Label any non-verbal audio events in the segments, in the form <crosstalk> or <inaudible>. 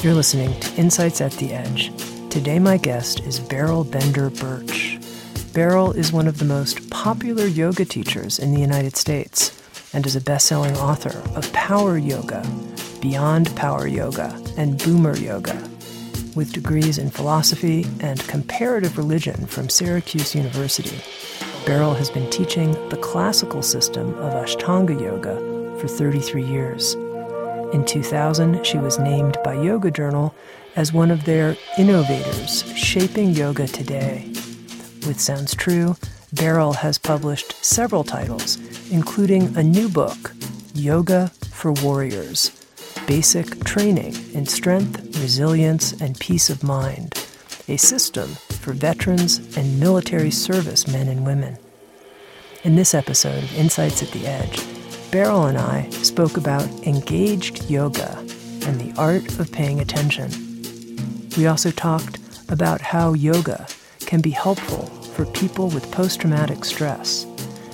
You're listening to Insights at the Edge. Today, my guest is Beryl Bender Birch. Beryl is one of the most popular yoga teachers in the United States and is a best selling author of Power Yoga, Beyond Power Yoga, and Boomer Yoga. With degrees in philosophy and comparative religion from Syracuse University, Beryl has been teaching the classical system of Ashtanga Yoga for 33 years. In 2000, she was named by Yoga Journal as one of their innovators shaping yoga today. With Sounds True, Beryl has published several titles, including a new book, Yoga for Warriors Basic Training in Strength, Resilience, and Peace of Mind, a system for veterans and military service men and women. In this episode of Insights at the Edge, Beryl and I spoke about engaged yoga and the art of paying attention. We also talked about how yoga can be helpful for people with post traumatic stress,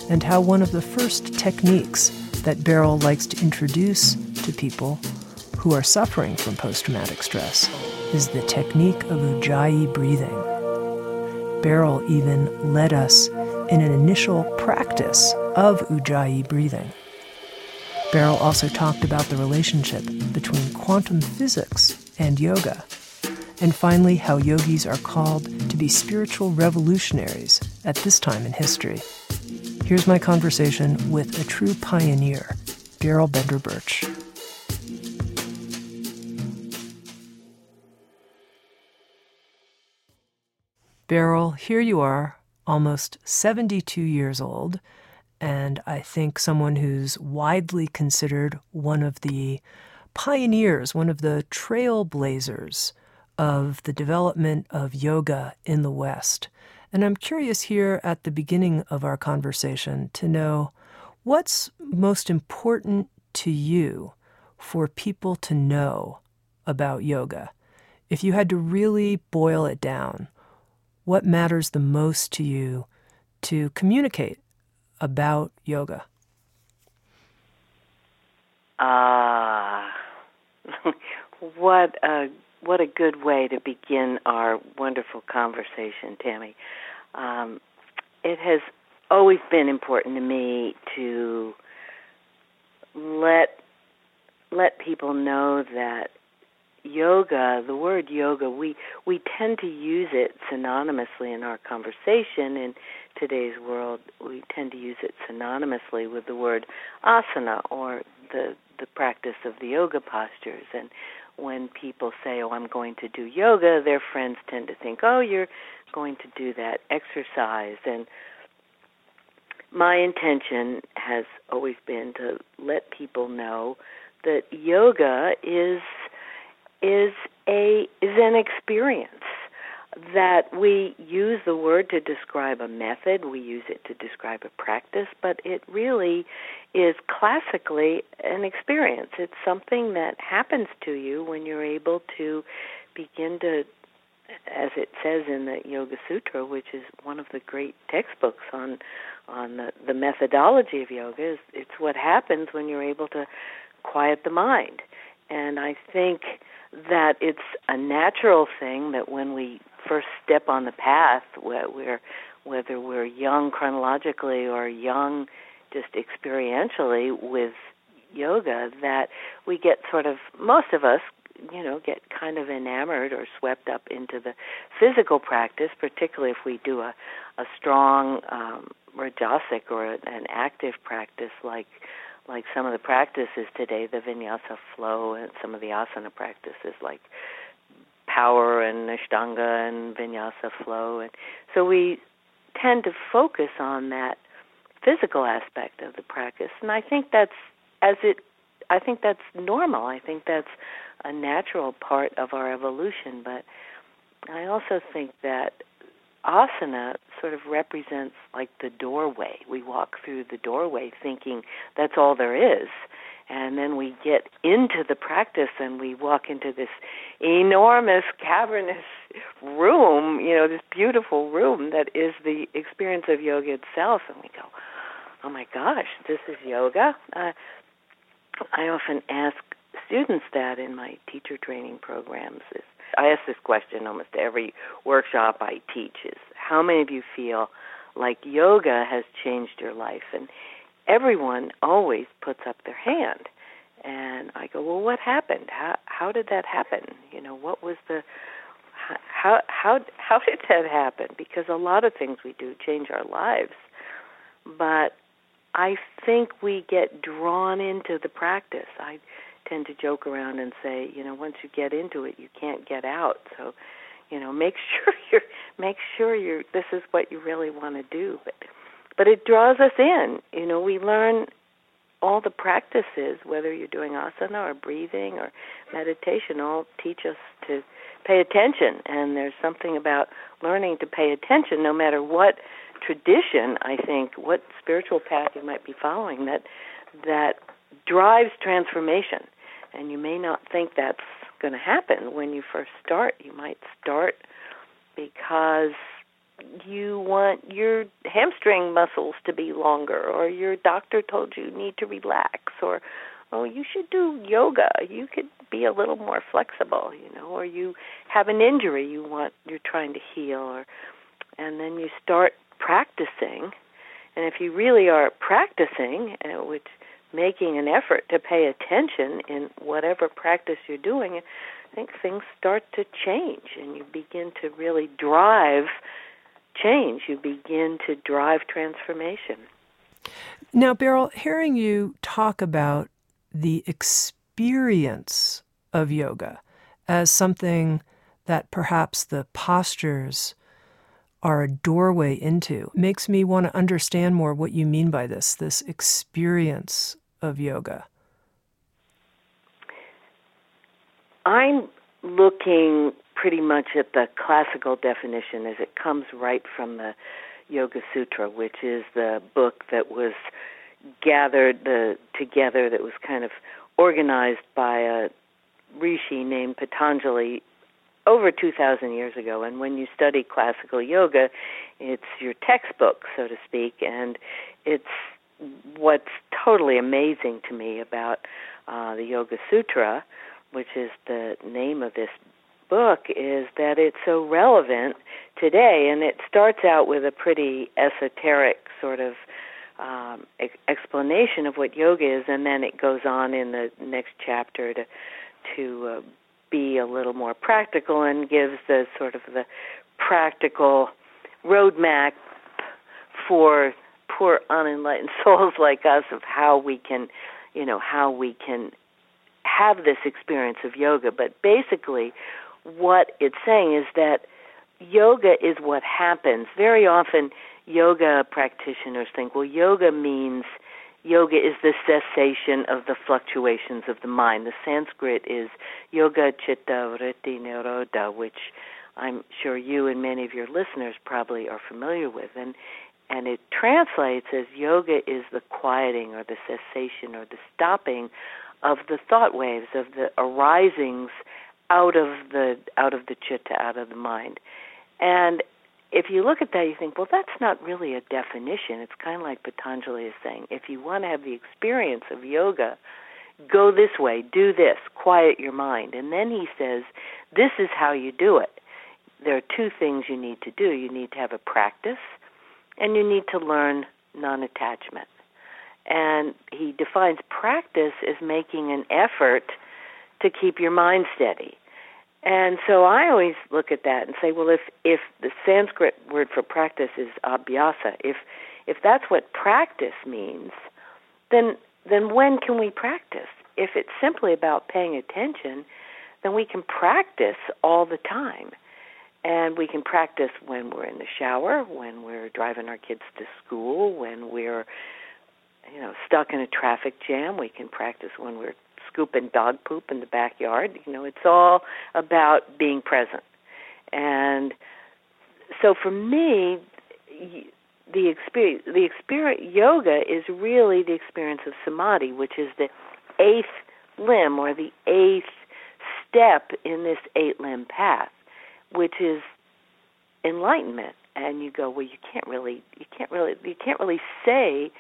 and how one of the first techniques that Beryl likes to introduce to people who are suffering from post traumatic stress is the technique of Ujjayi breathing. Beryl even led us in an initial practice of Ujjayi breathing. Beryl also talked about the relationship between quantum physics and yoga. And finally, how yogis are called to be spiritual revolutionaries at this time in history. Here's my conversation with a true pioneer, Beryl Bender Birch. Beryl, here you are, almost 72 years old, and I think someone who's widely considered one of the pioneers, one of the trailblazers of the development of yoga in the West. And I'm curious here at the beginning of our conversation to know what's most important to you for people to know about yoga. If you had to really boil it down, what matters the most to you to communicate about yoga? Ah, uh, <laughs> what a what a good way to begin our wonderful conversation, Tami. Um, it has always been important to me to let let people know that yoga, the word yoga, we we tend to use it synonymously in our conversation in today's world. We tend to use it synonymously with the word asana or the the practice of the yoga postures and when people say, "Oh, I'm going to do yoga," their friends tend to think, "Oh, you're going to do that exercise." And my intention has always been to let people know that yoga is is a is an experience that we use the word to describe a method, we use it to describe a practice, but it really is classically an experience. It's something that happens to you when you're able to begin to as it says in the Yoga Sutra, which is one of the great textbooks on on the, the methodology of yoga, is it's what happens when you're able to quiet the mind. And I think that it's a natural thing that when we first step on the path, where whether we're young chronologically or young just experientially with yoga, that we get sort of, most of us, you know, get kind of enamored or swept up into the physical practice, particularly if we do a, a strong um, rajasic or an active practice like like some of the practices today, the vinyasa flow and some of the asana practices like power and ashtanga and vinyasa flow and so we tend to focus on that physical aspect of the practice, and I think that's as it. I think that's normal. I think that's a natural part of our evolution. But I also think that asana sort of represents like the doorway. We walk through the doorway thinking that's all there is. And then we get into the practice and we walk into this enormous cavernous room, you know, this beautiful room that is the experience of yoga itself. And we go, oh my gosh, this is yoga? Uh, I often ask students that in my teacher training programs is I ask this question almost every workshop I teach is how many of you feel like yoga has changed your life and everyone always puts up their hand. And I go well what happened? How how did that happen? You know what was the how how how did that happen? Because a lot of things we do change our lives. But I think we get drawn into the practice. I tend to joke around and say, you know, once you get into it, you can't get out. So, you know, make <laughs> sure you're make sure you're this is what you really want to do. But but it draws us in. You know, we learn all the practices, whether you're doing asana or breathing or meditation, all teach us to pay attention. And there's something about learning to pay attention, no matter what tradition I think, what spiritual path you might be following, that that drives transformation and you may not think that's going to happen when you first start. You might start because you want your hamstring muscles to be longer, or your doctor told you you need to relax, or oh, you should do yoga. You could be a little more flexible, you know, or you have an injury you want you're trying to heal, or and then you start practicing. And if you really are practicing, uh, which making an effort to pay attention in whatever practice you're doing, I think things start to change and you begin to really drive change. You begin to drive transformation. Now, Beryl, hearing you talk about the experience of yoga as something that perhaps the postures are a doorway into makes me want to understand more what you mean by this this experience of yoga? I'm looking pretty much at the classical definition as it comes right from the Yoga Sutra, which is the book that was gathered the, together, that was kind of organized by a rishi named Patanjali over 2,000 years ago. And when you study classical yoga, it's your textbook, so to speak, and it's what's totally amazing to me about uh, the Yoga Sutra, which is the name of this book, is that it's so relevant today. And it starts out with a pretty esoteric sort of um, e- explanation of what yoga is, and then it goes on in the next chapter to to uh, be a little more practical and gives the sort of the practical roadmap for poor unenlightened <laughs> souls like us of how we can, you know, how we can have this experience of yoga. But basically, what it's saying is that yoga is what happens. Very often, yoga practitioners think, well, yoga means yoga is the cessation of the fluctuations of the mind. The Sanskrit is yoga chitta vritti nirodha, which I'm sure you and many of your listeners probably are familiar with. And and it translates as yoga is the quieting or the cessation or the stopping of the thought waves of the arisings out of the out of the chitta out of the mind. And if you look at that you think well that's not really a definition. It's kind of like patanjali is saying if you want to have the experience of yoga go this way do this quiet your mind. And then he says this is how you do it. There are two things you need to do. You need to have a practice and you need to learn non attachment. And he defines practice as making an effort to keep your mind steady. And so I always look at that and say, well, if if the Sanskrit word for practice is abhyasa, if if that's what practice means, then then when can we practice? If it's simply about paying attention, then we can practice all the time. And we can practice when we're in the shower, when we're driving our kids to school, when we're you know stuck in a traffic jam. We can practice when we're scooping dog poop in the backyard. You know, it's all about being present. And so for me, the experience, the experience, yoga is really the experience of samadhi, which is the eighth limb or the eighth step in this eight limb path, which is enlightenment. And you go, well, you can't really, you can't really, you can't really say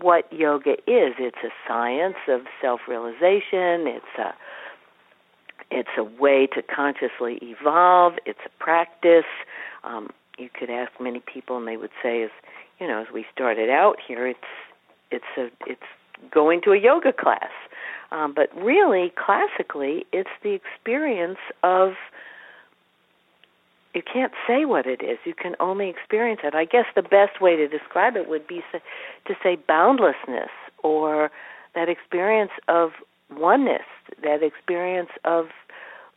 what yoga is. It's a science of self-realization. It's a it's a way to consciously evolve. It's a practice. Um, you could ask many people, and they would say, "As you know, as we started out here, it's it's a it's going to a yoga class." Um, but really, classically, it's the experience of you can't say what it is. You can only experience it. I guess the best way to describe it would be to say boundlessness or that experience of oneness, that experience of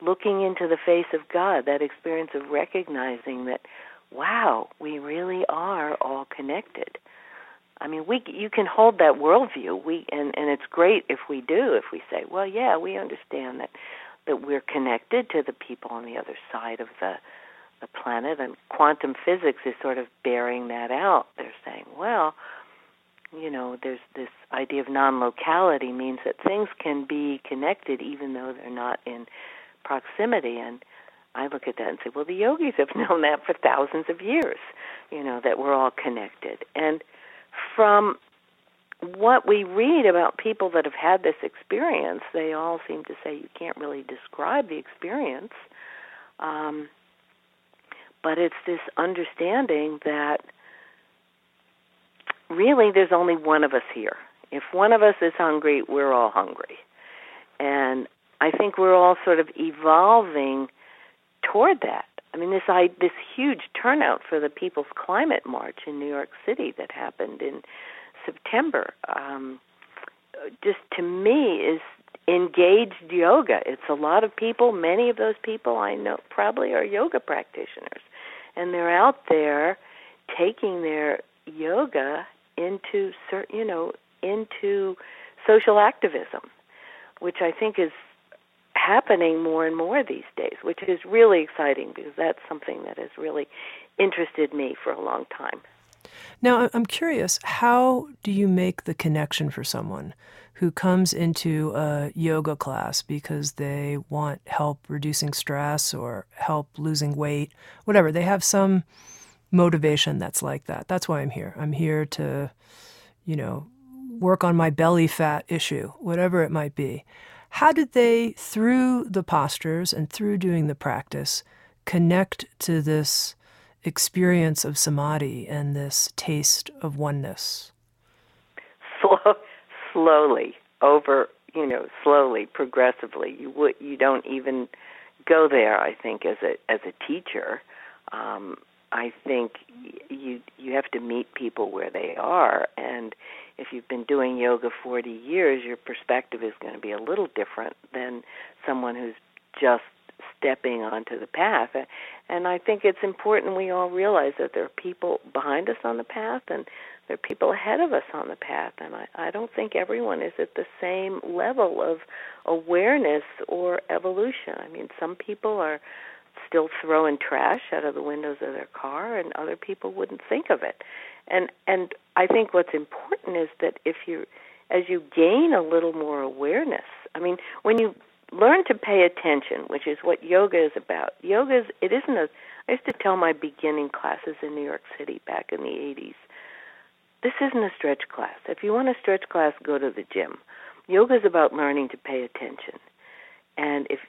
looking into the face of God, that experience of recognizing that, wow, we really are all connected. I mean, we you can hold that worldview. We and and it's great if we do. If we say, well, yeah, we understand that that we're connected to the people on the other side of the the planet, and quantum physics is sort of bearing that out. They're saying, well, you know, there's this idea of non-locality means that things can be connected even though they're not in proximity. And I look at that and say, well, the yogis have <laughs> known that for thousands of years, you know, that we're all connected. And from what we read about people that have had this experience, they all seem to say you can't really describe the experience. Um, but it's this understanding that really there's only one of us here. If one of us is hungry, we're all hungry. And I think we're all sort of evolving toward that. I mean, this I, this huge turnout for the People's Climate March in New York City that happened in September, um, just to me is engaged yoga. It's a lot of people. Many of those people I know probably are yoga practitioners, and they're out there taking their yoga into you know, into social activism, which I think is happening more and more these days, which is really exciting because that's something that has really interested me for a long time. Now, I'm curious, how do you make the connection for someone who comes into a yoga class because they want help reducing stress or help losing weight, whatever? They have some motivation that's like that. That's why I'm here. I'm here to, you know, work on my belly fat issue, whatever it might be. How did they, through the postures and through doing the practice, connect to this experience of samadhi and this taste of oneness? Slow, slowly, over you know, slowly, progressively. You would you don't even go there. I think as a as a teacher, um, I think you you have to meet people where they are, and if you've been doing yoga 40 years, your perspective is going to be a little different than someone who's just stepping onto the path. And I think it's important we all realize that there are people behind us on the path and there are people ahead of us on the path. And I, I don't think everyone is at the same level of awareness or evolution. I mean, some people are still throwing trash out of the windows of their car and other people wouldn't think of it. And and I think what's important is that if you as you gain a little more awareness, I mean, when you learn to pay attention, which is what yoga is about. Yoga is it isn't a I used to tell my beginning classes in New York City back in the 80s. This isn't a stretch class. If you want a stretch class, go to the gym. Yoga is about learning to pay attention. And if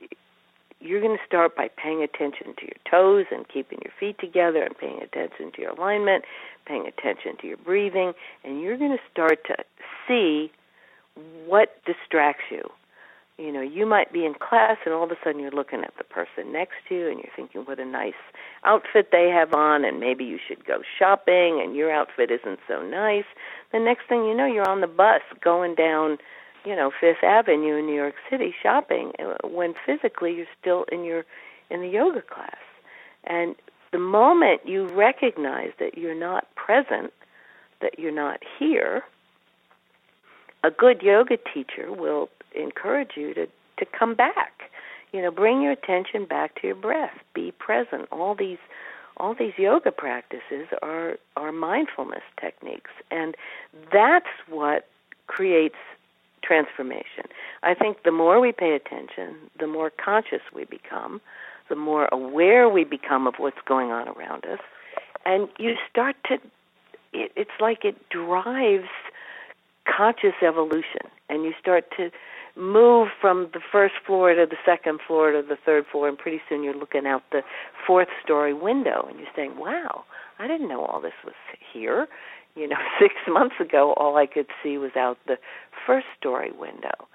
you're going to start by paying attention to your toes and keeping your feet together and paying attention to your alignment, paying attention to your breathing, and you're going to start to see what distracts you you know, you might be in class and all of a sudden you're looking at the person next to you and you're thinking what a nice outfit they have on and maybe you should go shopping and your outfit isn't so nice. The next thing you know, you're on the bus going down, you know, Fifth Avenue in New York City shopping uh, when physically you're still in your in the yoga class. And the moment you recognize that you're not present, that you're not here, a good yoga teacher will encourage you to, to come back. You know, bring your attention back to your breath. Be present. All these all these yoga practices are are mindfulness techniques and that's what creates transformation. I think the more we pay attention, the more conscious we become, the more aware we become of what's going on around us, and you start to it, it's like it drives conscious evolution and you start to move from the first floor to the second floor to the third floor and pretty soon you're looking out the fourth story window and you're saying wow i didn't know all this was here. You know <laughs> 6 months ago all i could see was out the first story window.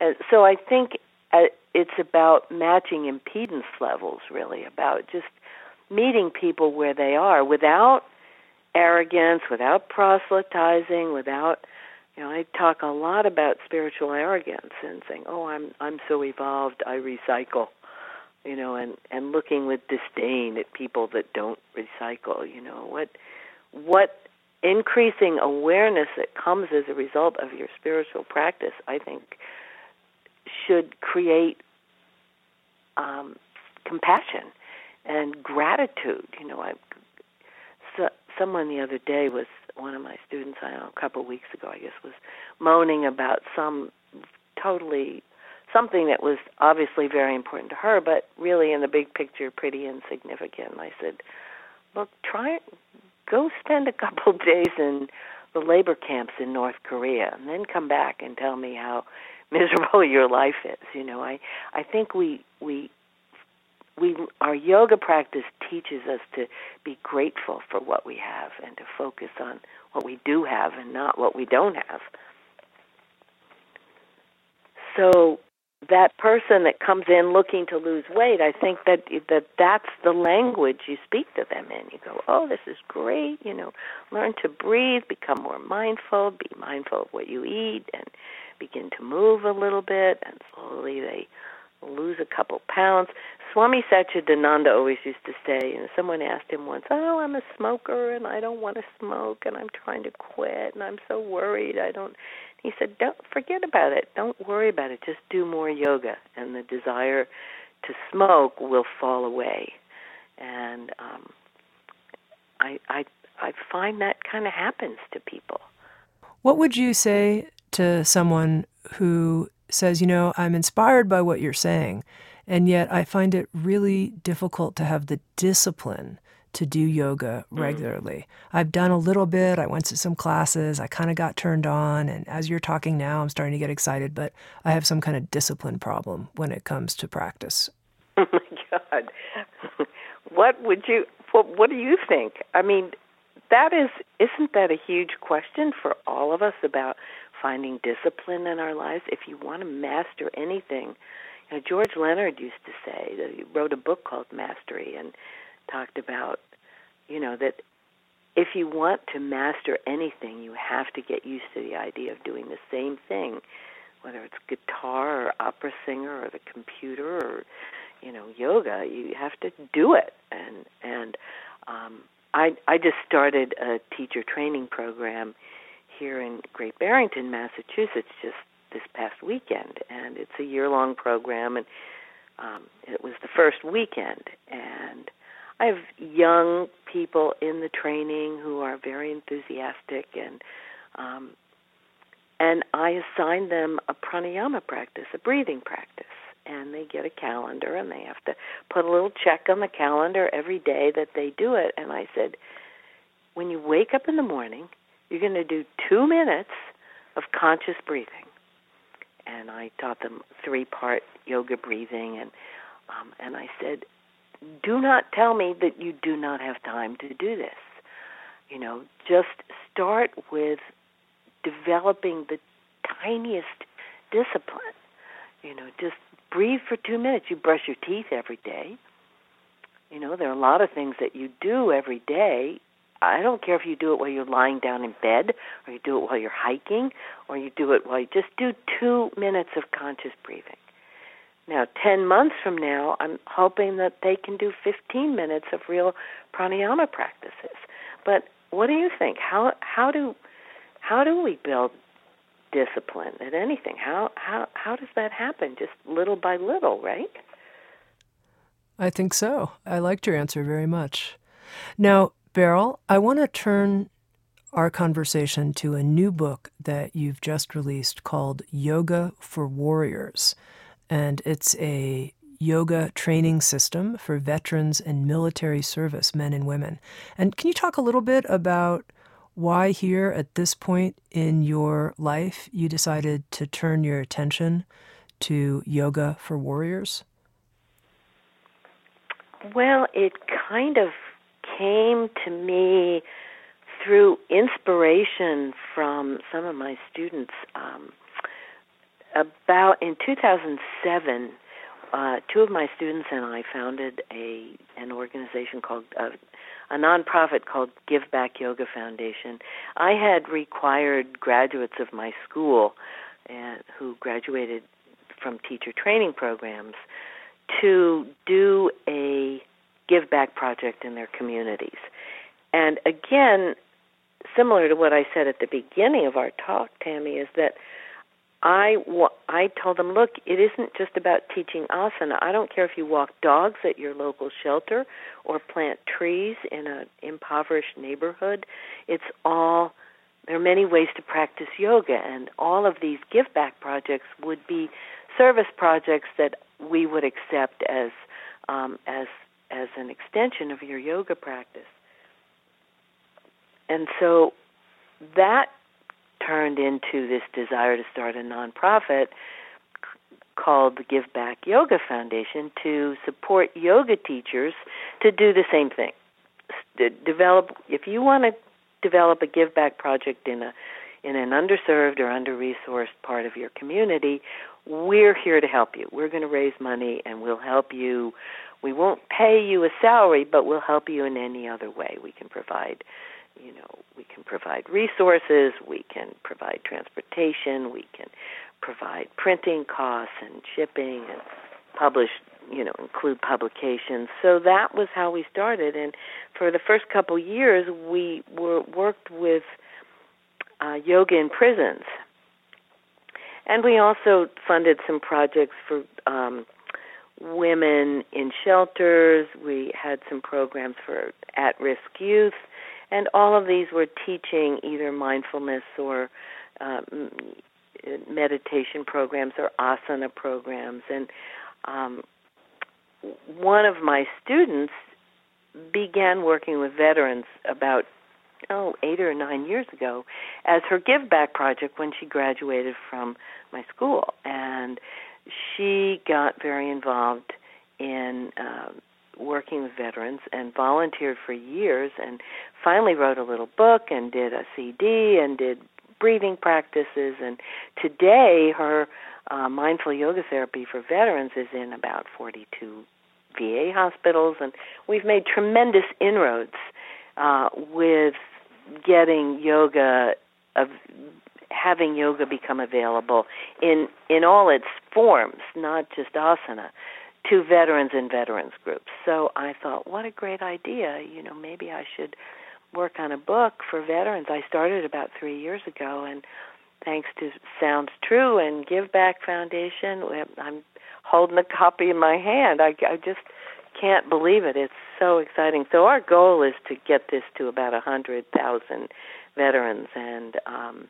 And so i think uh, it's about matching impedance levels really about just meeting people where they are without arrogance without proselytizing without you know, I talk a lot about spiritual arrogance and saying, "Oh, I'm I'm so evolved, I recycle." You know, and and looking with disdain at people that don't recycle, you know, what what increasing awareness that comes as a result of your spiritual practice, I think should create um, compassion and gratitude. You know, I someone the other day was one of my students, I know, a couple of weeks ago, I guess, was moaning about some totally something that was obviously very important to her, but really in the big picture pretty insignificant. And I said, "Look, try go spend a <laughs> couple of days in the labor camps in North Korea, and then come back and tell me how <laughs> miserable your life is." You know, I I think we we we our yoga practice teaches us to be grateful for what we have and to focus on what we do have and not what we don't have. So that person that comes in looking to lose weight, I think that that that's the language you speak to them in. You go, "Oh, this is great, you know, learn to breathe, become more mindful, be mindful of what you eat and begin to move a little bit." And slowly they lose a couple pounds. Swami Satchidananda always used to say, and someone asked him once, "Oh, I'm a smoker and I don't want to smoke and I'm trying to quit and I'm so worried I don't." He said, "Don't forget about it. Don't worry about it. Just do more yoga, and the desire to smoke will fall away." And um, I, I, I find that kind of happens to people. What would you say to someone who says, you know, I'm inspired by what you're saying, and yet I find it really difficult to have the discipline to do yoga mm. regularly. Mm. I've done a little bit, I went to some classes, I kind of got turned on, and as you're talking now, I'm starting to get excited, but I have some kind of discipline problem when it comes to practice. <laughs> Oh my God. <laughs> what would you, what, what do you think? I mean, that is, isn't that a huge question for all of us about finding discipline in our lives, if you want to master anything, know, George Leonard used to say that he wrote a book called Mastery and talked about, you know, that if you want to master anything, you have to get used to the idea of doing the same thing, whether it's guitar or opera singer or the computer or, you know, yoga. You have to do it, and and um, I I just started a teacher training program here in Great Barrington, Massachusetts, just this past weekend, and it's a year-long program, and um, it was the first weekend, and I have young people in the training who are very enthusiastic, and um, and I assign them a pranayama practice, a breathing practice, and they get a calendar, and they have to put a little check on the calendar every day that they do it, and I said, when you wake up in the morning you're going to do two minutes of conscious breathing. And I taught them three part yoga breathing and um, and I said, Do not tell me that you do not have time to do this. You know, just start with developing the tiniest discipline. You know, just breathe for two minutes. You brush your teeth every day. You know, there are a lot of things that you do every day I don't care if you do it while you're lying down in bed, or you do it while you're hiking, or you do it while you just do two minutes of conscious breathing. Now, 10 months from now, I'm hoping that they can do 15 minutes of real pranayama practices. But what do you think? How how do how do we build discipline at anything? How how how does that happen? Just little by little, right? I think so. I liked your answer very much. Now, Beryl, I want to turn our conversation to a new book that you've just released called Yoga for Warriors and it's a yoga training system for veterans and military service men and women. And can you talk a little bit about why, here at this point in your life, you decided to turn your attention to yoga for warriors? Well, it kind of came to me through inspiration from some of my students. Um, about in 2007, uh, two of my students and I founded a an organization called uh, a nonprofit called Give Back Yoga Foundation. I had required graduates of my school uh, who graduated from teacher training programs to do a give back project in their communities. And again, similar to what I said at the beginning of our talk, Tami, is that I I told them, look, it isn't just about teaching asana. I don't care if you walk dogs at your local shelter or plant trees in an impoverished neighborhood. It's all there are many ways to practice yoga, and all of these give back projects would be service projects that we would accept as um, as as an extension of your yoga practice. And so that turned into this desire to start a nonprofit called the Give Back Yoga Foundation to support yoga teachers to do the same thing. develop if you want to develop a give back project in a in an underserved or under resourced part of your community, we're here to help you. We're going to raise money and we'll help you. We won't pay you a salary, but we'll help you in any other way. We can provide you know, we can provide resources, we can provide transportation, we can provide printing costs and shipping and publish, you know, include publications. So that was how we started and for the first couple years we were worked with uh, yoga in prisons. And we also funded some projects for um, women in shelters. We had some programs for at risk youth and all of these were teaching either mindfulness or um, meditation programs or asana programs. And um, one of my students began working with veterans about oh eight or nine years ago as her give back project when she graduated from my school and she got very involved in uh, working with veterans and volunteered for years and finally wrote a little book and did a CD and did breathing practices. And today her uh, mindful yoga therapy for veterans is in about 42 VA hospitals. And we've made tremendous inroads uh, with getting yoga of having yoga become available in in all its forms, not just asana to veterans and veterans groups. So I thought, what a great idea. You know, maybe I should work on a book for veterans. I started about three years ago, and thanks to Sounds True and Give Back Foundation, I'm holding a copy in my hand. I, I just can't believe it. It's so exciting. So our goal is to get this to about a hundred thousand veterans, and um,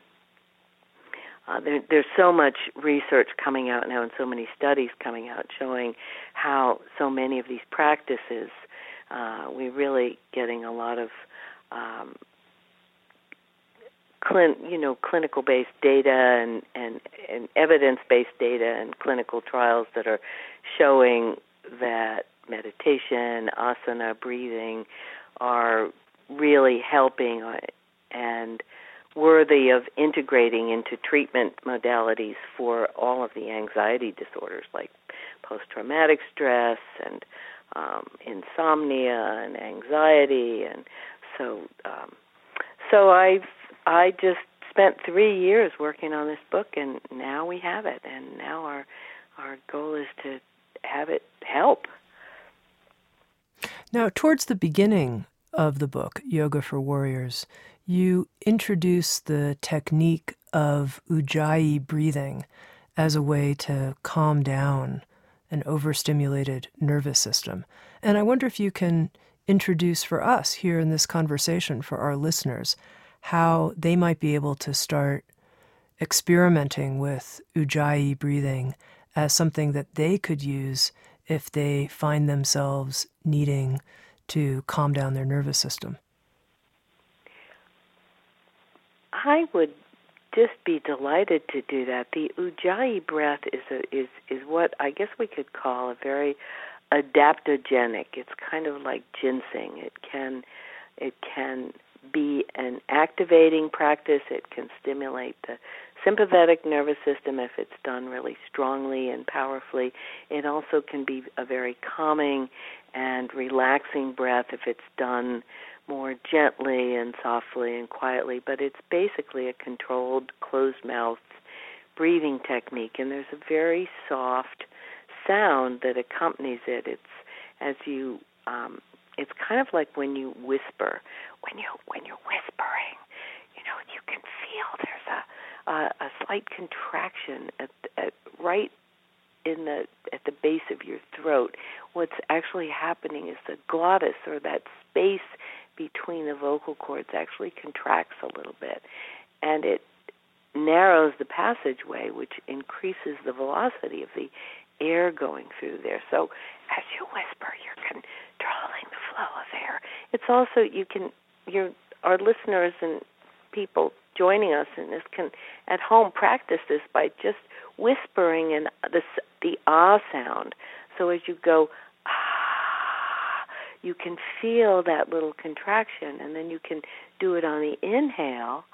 uh, there, there's so much research coming out now and so many studies coming out showing how so many of these practices uh, we're really getting a lot of um, clin, you know clinical based data and, and, and evidence based data and clinical trials that are showing that meditation, asana, breathing are really helping uh, and worthy of integrating into treatment modalities for all of the anxiety disorders like post traumatic stress and um, insomnia and anxiety and so um, so I I just spent three years working on this book and now we have it and now our our goal is to have it help. Now, towards the beginning of the book, Yoga for Warriors, you introduce the technique of ujjayi breathing as a way to calm down an overstimulated nervous system. And I wonder if you can introduce for us here in this conversation for our listeners how they might be able to start experimenting with ujjayi breathing as something that they could use if they find themselves needing to calm down their nervous system? I would just be delighted to do that. The ujjayi breath is a, is is what I guess we could call a very adaptogenic. It's kind of like ginseng. It can it can be an activating practice. It can stimulate the sympathetic nervous system if it's done really strongly and powerfully. It also can be a very calming and relaxing breath if it's done more gently and softly and quietly. But it's basically a controlled, closed mouth breathing technique, and there's a very soft sound that accompanies it. It's as you um, it's kind of like when you whisper. When you when you're whispering, you know, you can feel there's a uh, a slight contraction at, at right in the at the base of your throat. What's actually happening is the glottis or that space between the vocal cords actually contracts a little bit, and it narrows the passageway, which increases the velocity of the air going through there. So as you whisper, you're controlling the flow of air. It's also you can your our listeners and people joining us in this can at home practice this by just whispering in the the ah sound. So as you go you can feel that little contraction, and then you can do it on the inhale. <sighs>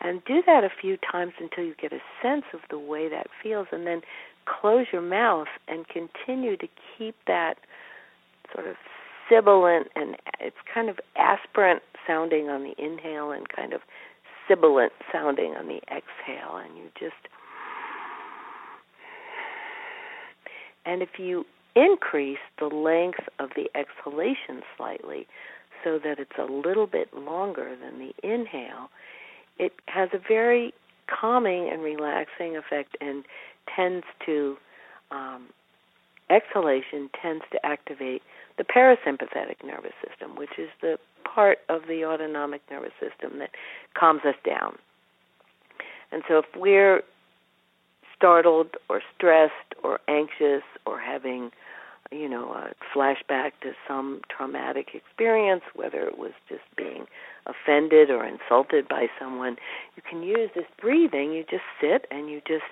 And do that a few times until you get a sense of the way that feels, and then close your mouth and continue to keep that sort of sibilant and it's kind of aspirant sounding on the inhale and kind of sibilant sounding on the exhale and you just and if you increase the length of the exhalation slightly so that it's a little bit longer than the inhale it has a very calming and relaxing effect and tends to um, exhalation tends to activate the parasympathetic nervous system, which is the part of the autonomic nervous system that calms us down. And so if we're startled or stressed or anxious or having you know a flashback to some traumatic experience whether it was just being offended or insulted by someone you can use this breathing you just sit and you just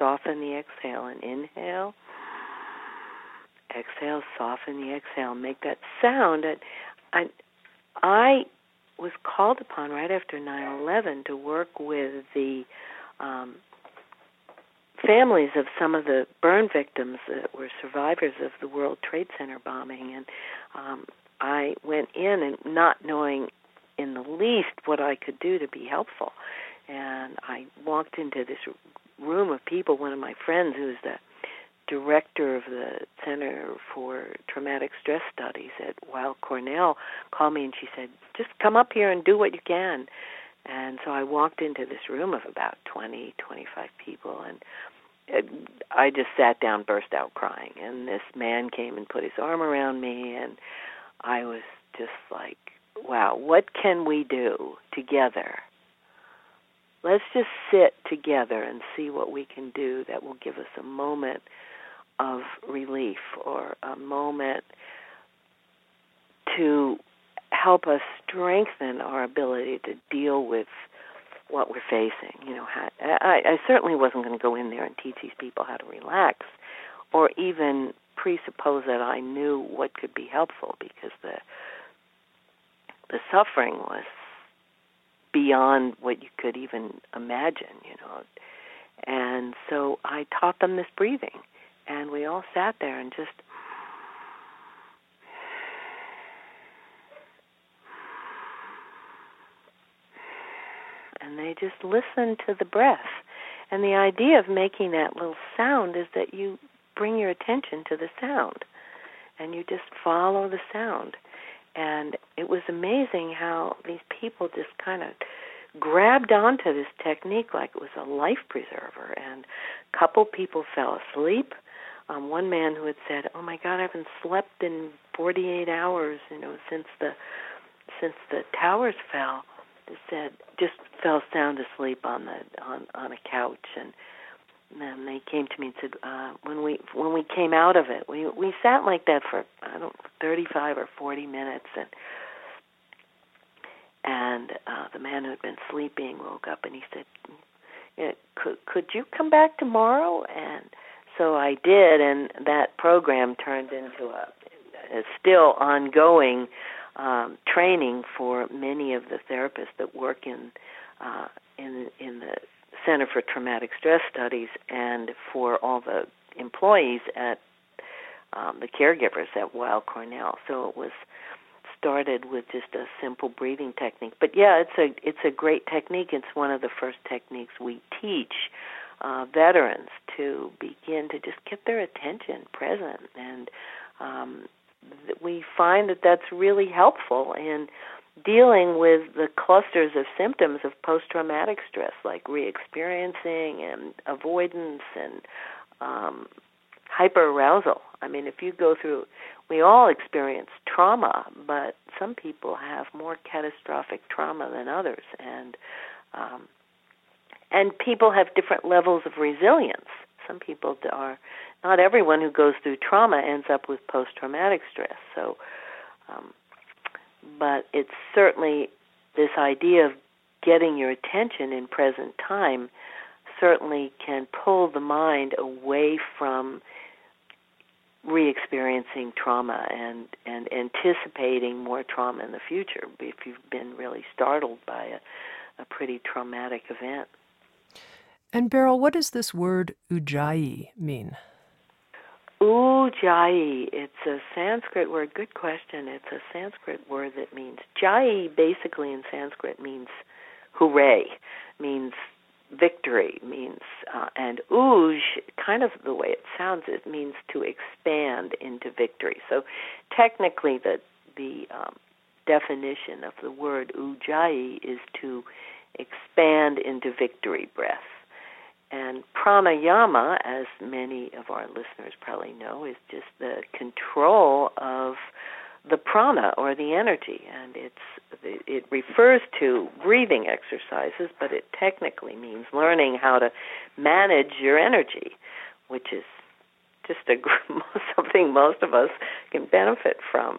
soften the exhale and inhale. Exhale, soften the exhale, make that sound. And I, I was called upon right after 9/11 to work with the um, families of some of the burn victims that were survivors of the World Trade Center bombing, and um, I went in and not knowing in the least what I could do to be helpful. And I walked into this room of people. One of my friends, who's the director of the Center for Traumatic Stress Studies at Weill Cornell, called me and she said, "Just come up here and do what you can." And so I walked into this room of about twenty, twenty-five people, and I just sat down, burst out crying. And this man came and put his arm around me, and I was just like, "Wow, what can we do together?" Let's just sit together and see what we can do that will give us a moment of relief or a moment to help us strengthen our ability to deal with what we're facing. You know, I, I certainly wasn't going to go in there and teach these people how to relax, or even presuppose that I knew what could be helpful because the the suffering was beyond what you could even imagine, you know. And so I taught them this breathing, and we all sat there and just and they just listen to the breath. And the idea of making that little sound is that you bring your attention to the sound and you just follow the sound. And it was amazing how these people just kind of grabbed onto this technique like it was a life preserver. And a couple people fell asleep. Um, one man who had said, "Oh my God, I haven't slept in 48 hours, you know, since the since the towers fell." Said just fell sound asleep on the on on a couch. And then they came to me and said, uh, when we when we came out of it, we we sat like that for I don't thirty five or forty minutes, and and uh, the man who had been sleeping woke up and he said, "Could could you come back tomorrow?" And so I did, and that program turned into a, a still ongoing um, training for many of the therapists that work in uh, in in the Center for Traumatic Stress Studies and for all the employees at um, the caregivers at Weill Cornell. So it was started with just a simple breathing technique. But yeah, it's a it's a great technique. It's one of the first techniques we teach uh, veterans to begin to just get their attention present, and um, we find that that's really helpful in dealing with the clusters of symptoms of post-traumatic stress, like re-experiencing and avoidance and um, hyperarousal. I mean, if you go through, we all experience trauma, but some people have more catastrophic trauma than others, and um, and people have different levels of resilience. Some people are not everyone who goes through trauma ends up with post-traumatic stress. So um, but it's certainly this idea of getting your attention in present time certainly can pull the mind away from re-experiencing trauma and and anticipating more trauma in the future if you've been really startled by a, a pretty traumatic event. And Beryl, what does this word ujjayi mean? Ujjayi, it's a Sanskrit word. Good question. It's a Sanskrit word that means jayi. Basically, in Sanskrit, means hooray, means victory, means uh, and uj, kind of the way it sounds, it means to expand into victory. So, technically, the the um, definition of the word ujjayi is to expand into victory breath. And pranayama, as many of our listeners probably know, is just the control of the prana or the energy, and it's it refers to breathing exercises, but it technically means learning how to manage your energy, which is just a <laughs> something most of us can benefit from.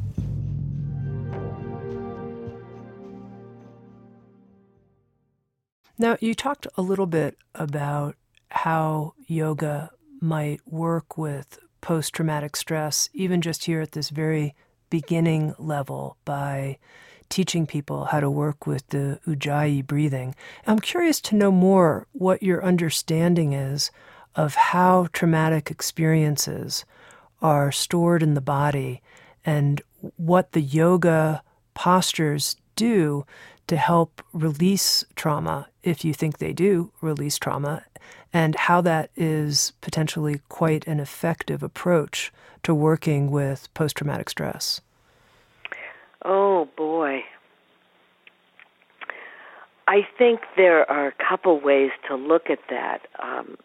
Now, you talked a little bit about how yoga might work with post traumatic stress, even just here at this very beginning level by teaching people how to work with the Ujjayi breathing. I'm curious to know more what your understanding is of how traumatic experiences are stored in the body and what the yoga postures do to help release trauma if you think they do release trauma, and how that is potentially quite an effective approach to working with post traumatic stress. Oh, boy. I think there are a couple ways to look at that. Um,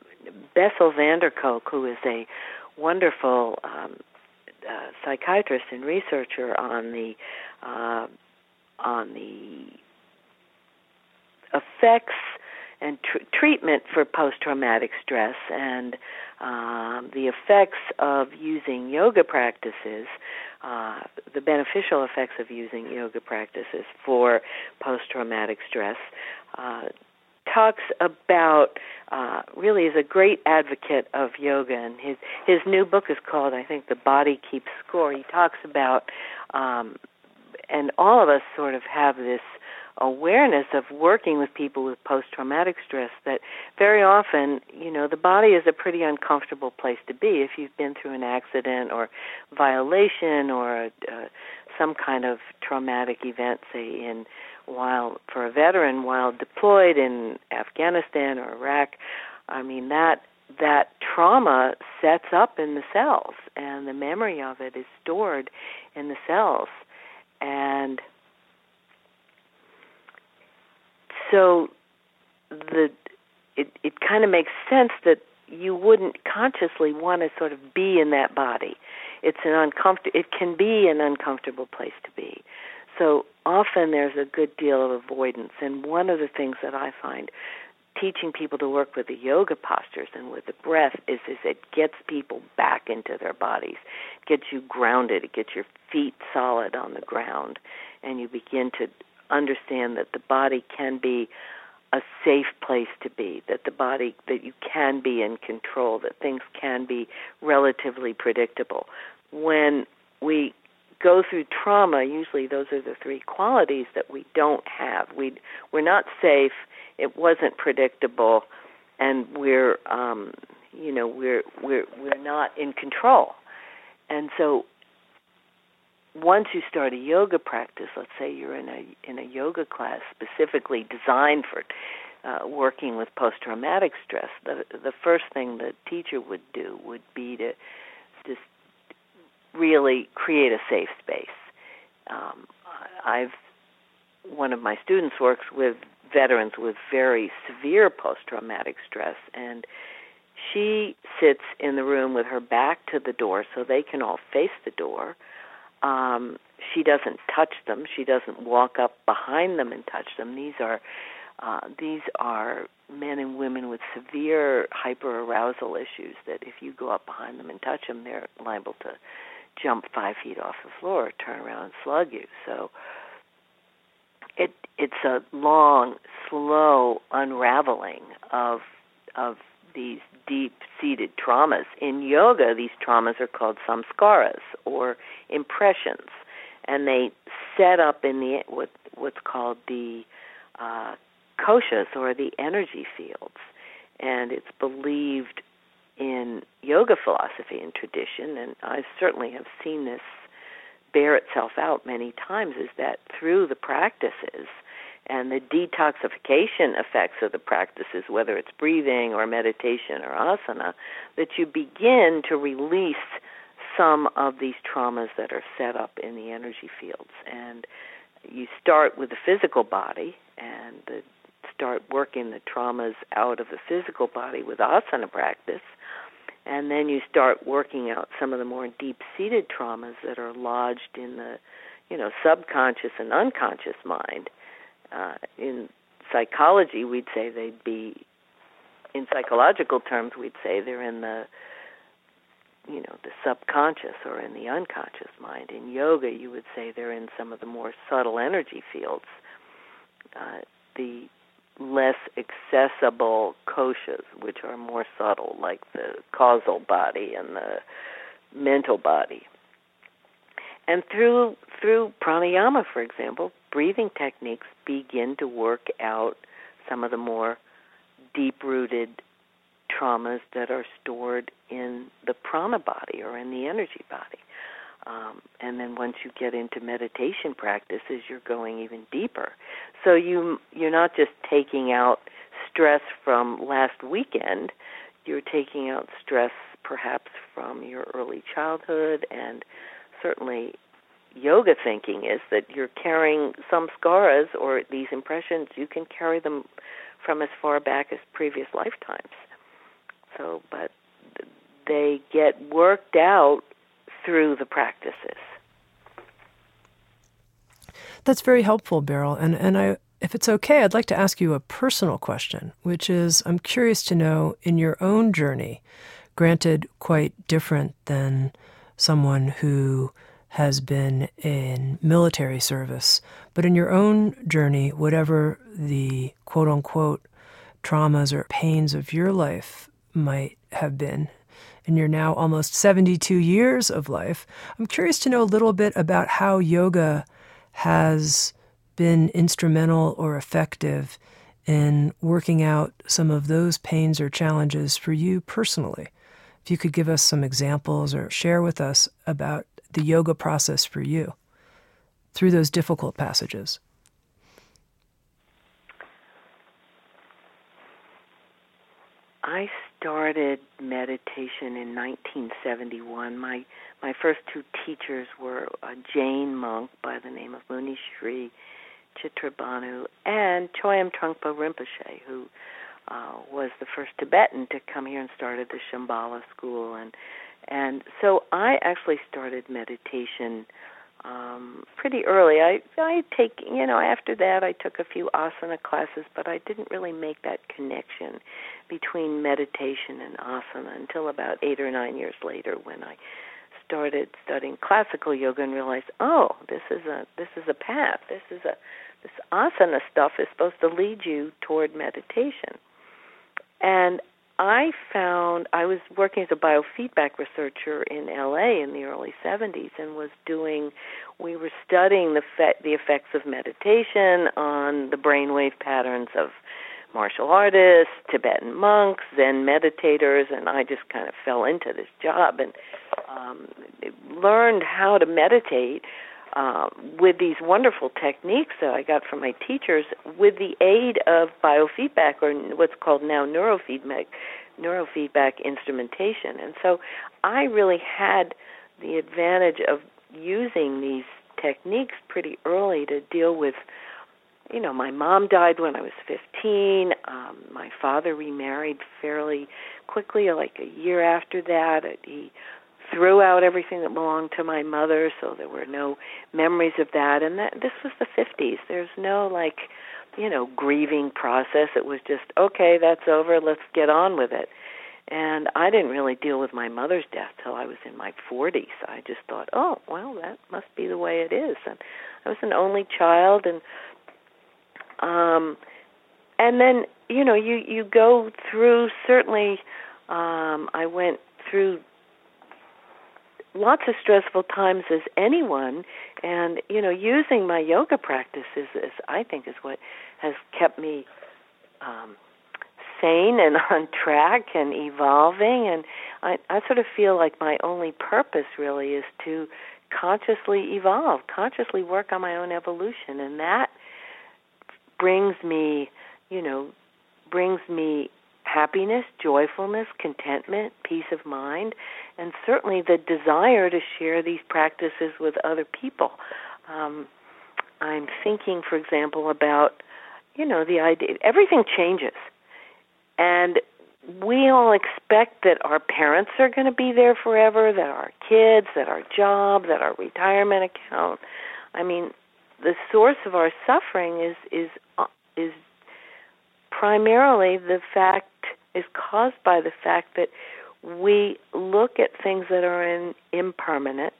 Bessel van der Kolk, who is a wonderful um, uh, psychiatrist and researcher on the uh, on the effects and tr- treatment for post-traumatic stress and um, the effects of using yoga practices, uh, the beneficial effects of using yoga practices for post-traumatic stress. Uh, talks about uh, really is a great advocate of yoga, and his his new book is called I think The Body Keeps Score. He talks about, um, and all of us sort of have this awareness of working with people with post traumatic stress that very often, you know, the body is a pretty uncomfortable place to be if you've been through an accident or violation or uh, some kind of traumatic event, say in while for a veteran while deployed in Afghanistan or Iraq. I mean that that trauma sets up in the cells and the memory of it is stored in the cells and so the it it kind of makes sense that you wouldn't consciously want to sort of be in that body. It's an uncomfortable. It can be an uncomfortable place to be. So often there's a good deal of avoidance. And one of the things that I find teaching people to work with the yoga postures and with the breath is is it gets people back into their bodies, gets you grounded, it gets your feet solid on the ground, and you begin to understand that the body can be a safe place to be, that the body, that you can be in control, that things can be relatively predictable. When we go through trauma, usually those are the three qualities that we don't have. We we're not safe. It wasn't predictable, and we're um, you know we're we're we're not in control. And so once you start a yoga practice, let's say you're in a in a yoga class specifically designed for uh, working with post traumatic stress, the the first thing the teacher would do would be to just really create a safe space. Um, I've one of my students works with veterans with very severe post traumatic stress and she sits in the room with her back to the door so they can all face the door um, she doesn't touch them. She doesn't walk up behind them and touch them. These are uh, these are men and women with severe hyperarousal issues that if you go up behind them and touch them, they're liable to jump five feet off the floor, turn around and slug you. So it it's a long, slow unraveling of of these deep seated traumas. In yoga, these traumas are called samskaras or impressions, and they set up in the what what's called the uh, koshas or the energy fields, and it's believed in yoga philosophy and tradition, and I certainly have seen this bear itself out many times. Is that through the practices and the detoxification effects of the practices, whether it's breathing or meditation or asana, that you begin to release some of these traumas that are set up in the energy fields. And you start with the physical body and the, start working the traumas out of the physical body with asana practice. And then you start working out some of the more deep seated traumas that are lodged in the, you know, subconscious and unconscious mind uh, in psychology, we'd say they'd be, in psychological terms, we'd say they're in the, you know, the subconscious or in the unconscious mind. In yoga, you would say they're in some of the more subtle energy fields, uh, the less accessible koshas, which are more subtle, like the causal body and the mental body. And through through pranayama, for example, breathing techniques begin to work out some of the more deep rooted traumas that are stored in the prana body or in the energy body. Um, and then once you get into meditation practices, you're going even deeper. So you you're not just taking out stress from last weekend. You're taking out stress perhaps from your early childhood and certainly yoga thinking is that you're carrying some scars or these impressions, you can carry them from as far back as previous lifetimes. So, but they get worked out through the practices. That's very helpful, Beryl. And and I if it's okay, I'd like to ask you a personal question, which is I'm curious to know in your own journey, granted quite different than someone who has been in military service, but in your own journey, whatever the quote unquote traumas or pains of your life might have been, in your now almost 72 years of life, I'm curious to know a little bit about how yoga has been instrumental or effective in working out some of those pains or challenges for you personally. If you could give us some examples or share with us about the yoga process for you through those difficult passages. I started meditation in 1971. My my first two teachers were uh, a Jain monk by the name of Muni Sri Chitrabhanu and Chögyam Trungpa Rinpoche, who uh, was the first Tibetan to come here and started the Shambhala school, and and so I actually started meditation um, pretty early. I I take you know after that I took a few asana classes, but I didn't really make that connection between meditation and asana until about eight or nine years later when I started studying classical yoga and realized, oh, this is a this is a path. This is a this asana stuff is supposed to lead you toward meditation. And I found I was working as a biofeedback researcher in LA in the early 70s and was doing we were studying the fe- the effects of meditation on the brainwave patterns of martial artists, Tibetan monks, Zen meditators, and I just kind of fell into this job and um, learned how to meditate uh, with these wonderful techniques that I got from my teachers with the aid of biofeedback or what's called now neurofeedback neurofeedback instrumentation. And so I really had the advantage of using these techniques pretty early to deal with you know, my mom died when I was 15. Um, my father remarried fairly quickly, like a year after that. He threw out everything that belonged to my mother, so there were no memories of that. And that this was the 50s. There's no like, you know, grieving process. It was just okay, that's over. Let's get on with it. And I didn't really deal with my mother's death till I was in my 40s. I just thought, oh, well, that must be the way it is. And I was an only child, and um, and then you know you you go through certainly. Um, I went through lots of stressful times as anyone and you know using my yoga practices is i think is what has kept me um sane and <laughs> on track and evolving and i i sort of feel like my only purpose really is to consciously evolve consciously work on my own evolution and that brings me you know brings me happiness, joyfulness, contentment, peace of mind, and certainly the desire to share these practices with other people. Um, I'm thinking, for example, about you know the idea everything changes, and we all expect that our parents are going to be there forever, that our kids, that our job, that our retirement account. I mean, the source of our suffering is is uh, is primarily the fact is caused by the fact that we look at things that are in, impermanent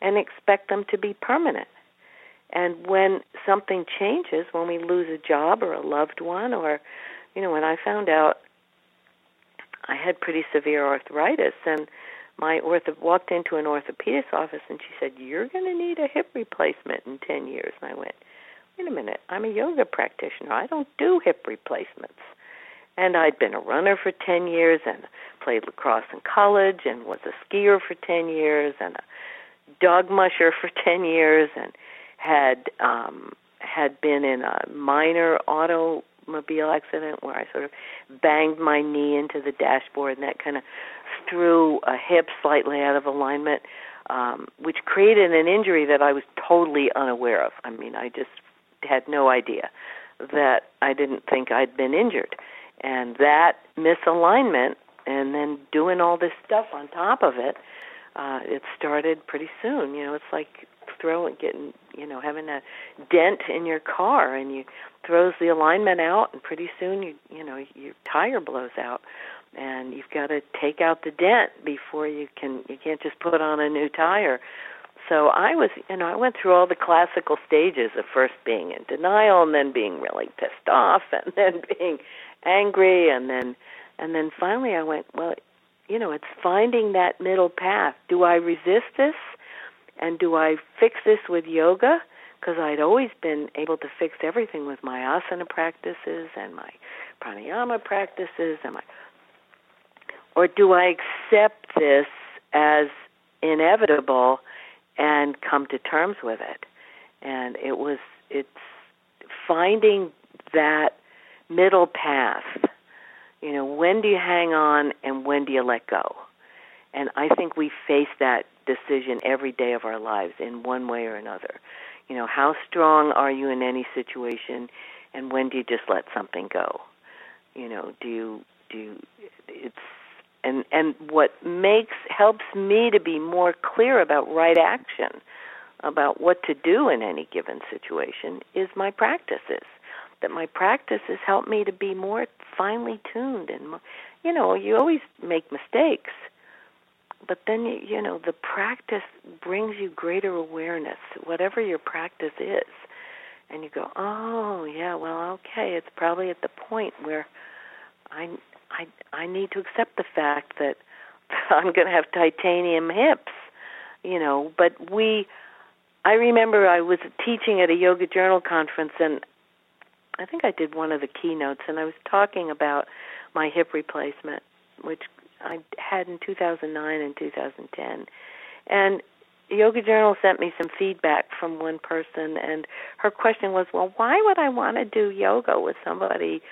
and expect them to be permanent. And when something changes, when we lose a job or a loved one, or, you know, when I found out I had pretty severe arthritis, and my ortho walked into an orthopedist office, and she said, "You're going to need a hip replacement in ten years." And I went, "Wait a minute, I'm a yoga practitioner. I don't do hip replacements." And I'd been a runner for 10 years and played lacrosse in college and was a skier for 10 years and a dog musher for <laughs> 10 years and had um had been in a minor automobile accident where I sort of banged my knee into the dashboard and that kind of threw a hip slightly out of alignment um which created an injury that I was totally unaware of. I mean, I just had no idea that I didn't think I'd been injured. And that misalignment and then doing all this stuff on top of it uh it started pretty soon. You know it's like throwing getting you know having a dent in your car and you throws the alignment out and pretty soon you you know your tire blows out. And you've got to take out the dent before you can you can't just put on a new tire so i was you know i went through all the classical stages of first being in denial and then being really pissed off and <laughs> then being angry and then and then finally i went well you know it's finding that middle path. Do i resist this? And do i fix this with yoga? Because I'd always been able to fix everything with my asana practices and my pranayama practices and my or do I accept this as inevitable and come to terms with it? And it was it's finding that middle path. You know, when do you hang on and when do you let go? And I think we face that decision every day of our lives in one way or another. You know, how strong are you in any situation, and when do you just let something go? You know, do you do you, it's and and what makes helps me to be more clear about right action, about what to do in any given situation is my practices. That my practices help me to be more finely tuned and you know, you always make mistakes but then you, you know the practice brings you greater awareness whatever your practice is and you go oh yeah well okay it's probably at the point where i i i need to accept the fact that <laughs> i'm going to have titanium hips you know but we i remember i was teaching at a yoga journal conference and i think i did one of the keynotes and i was talking about my hip replacement which I had in 2009 and 2010. And Yoga Journal sent me some feedback from one person, and her question was, Well, why would I want to do yoga with somebody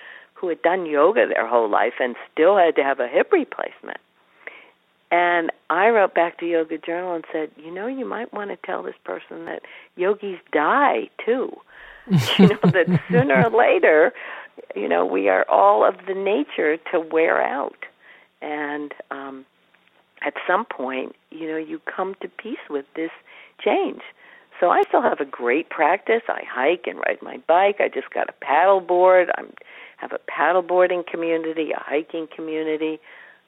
who had done yoga their whole life and still had to have a hip replacement? And I wrote back to Yoga Journal and said, You know, you might want to tell this person that yogis die too. <laughs> you know, that sooner or later, you know, we are all of the nature to wear out and um, at some point, you know, you come to peace with this change. So I still have a great practice. I hike and ride my bike. I just got a paddle board. I have a paddle boarding community, a hiking community.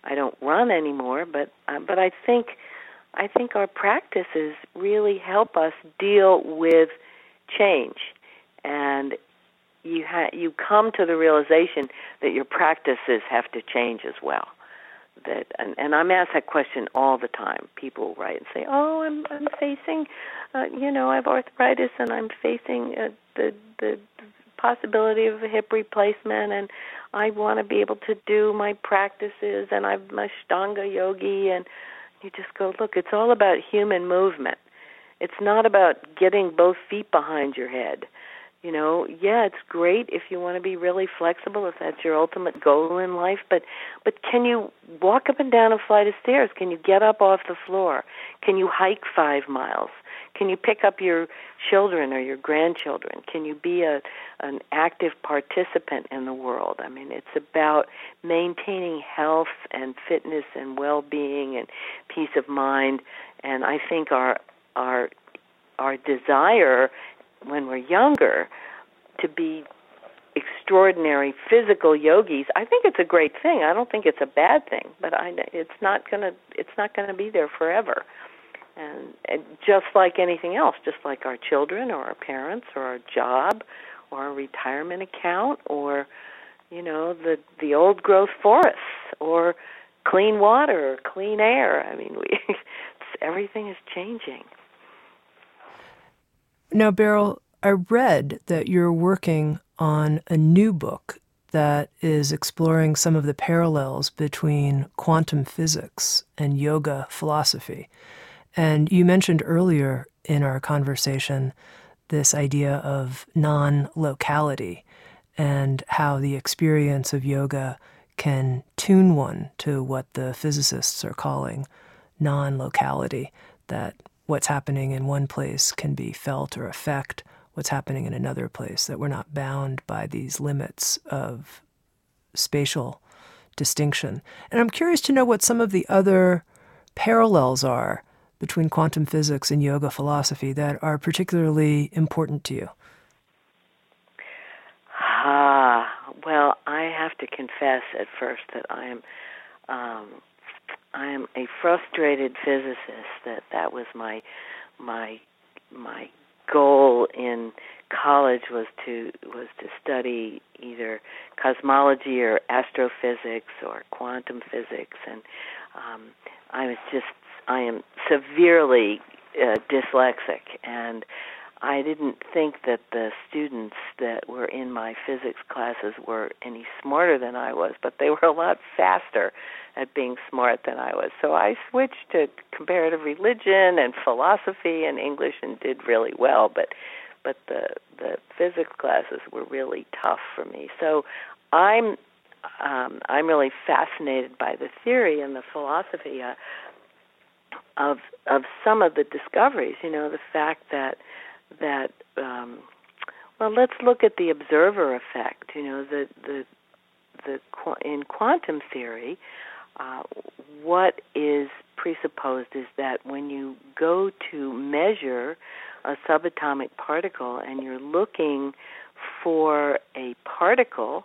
I don't run anymore, but uh, but I think I think our practices really help us deal with change, and you ha- you come to the realization that your practices have to change as well that and, and I'm asked that question all the time. People write and say, "Oh, I'm I'm facing, uh, you know, I have arthritis and I'm facing uh, the the possibility of a hip replacement and I want to be able to do my practices and I'm a Ashtanga yogi and you just go, look, it's all about human movement. It's not about getting both feet behind your head. You know yeah it's great if you want to be really flexible if that's your ultimate goal in life but but can you walk up and down a flight of stairs? Can you get up off the floor? Can you hike 5 miles can you pick up your children or your grandchildren? Can you be a an active participant in the world? I mean it's about maintaining health and fitness and well-being and peace of mind. And i think our our our desire when we're younger to be extraordinary physical yogis i think it's a great thing. I don't think it's a bad thing but i it's not going to it's not going to be there forever and, and just like anything else just like our children or our parents or our job or our retirement account or you know the the old growth forests or clean water or clean air i mean we <laughs> everything is changing now, Beryl, I read that you're working on a new book that is exploring some of the parallels between quantum physics and yoga philosophy. And you mentioned earlier in our conversation this idea of non locality and how the experience of yoga can tune one to what the physicists are calling non locality, that what's happening in one place can be felt or affect what's happening in another place, that we're not bound by these limits of spatial distinction. And I'm curious to know what some of the other parallels are between quantum physics and yoga philosophy that are particularly important to you? Ah, well, I have to confess at first that I am um, I am a frustrated physicist. That that was my my my goal in college was to was to study either cosmology or astrophysics or quantum physics, and um, I was just I am severely uh, dyslexic, and I didn't think that the students that were in my physics classes were any smarter than I was, but they were a lot faster at being smart than I was. So I switched to comparative religion and philosophy and English and did really well, but but the the physics classes were really tough for me. So I'm um, I'm really fascinated by the theory and the philosophy uh, of of some of the discoveries. You know, the fact that that um, well, let's look at the observer effect. You know, the the the in quantum theory, uh, what is presupposed is that when you go to measure a subatomic particle and you're looking for a particle,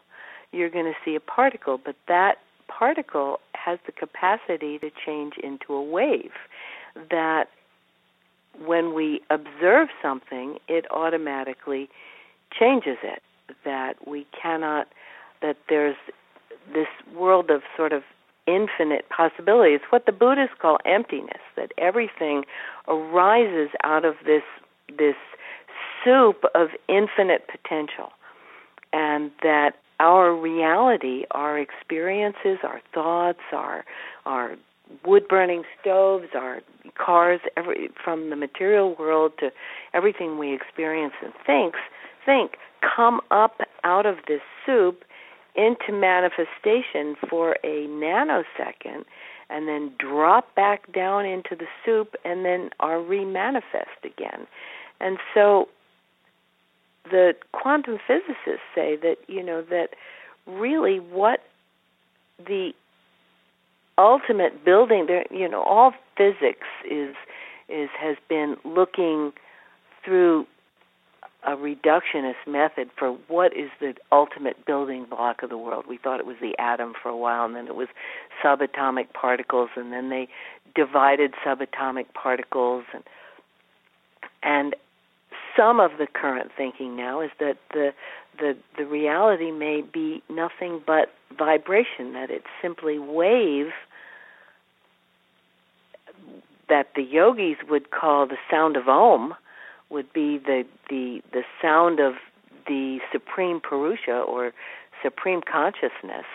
you're going to see a particle, but that particle has the capacity to change into a wave that when we observe something, it automatically changes it. That we cannot, that there's this world of sort of infinite possibility. It's what the Buddhists call emptiness, that everything arises out of this this soup of infinite potential. And that our reality, our experiences, our thoughts, our our wood burning stoves, our cars, every from the material world to everything we experience and thinks, think come up out of this soup into manifestation for a nanosecond and then drop back down into the soup and then are remanifest again. And so the quantum physicists say that, you know, that really what the ultimate building there you know all physics is is has been looking through a reductionist method for what is the ultimate building block of the world. We thought it was the atom for a while, and then it was subatomic particles, and then they divided subatomic particles, and and some of the current thinking now is that the the the reality may be nothing but vibration that it's simply wave that the yogis would call the sound of om would be the the the sound of the supreme purusha or supreme consciousness.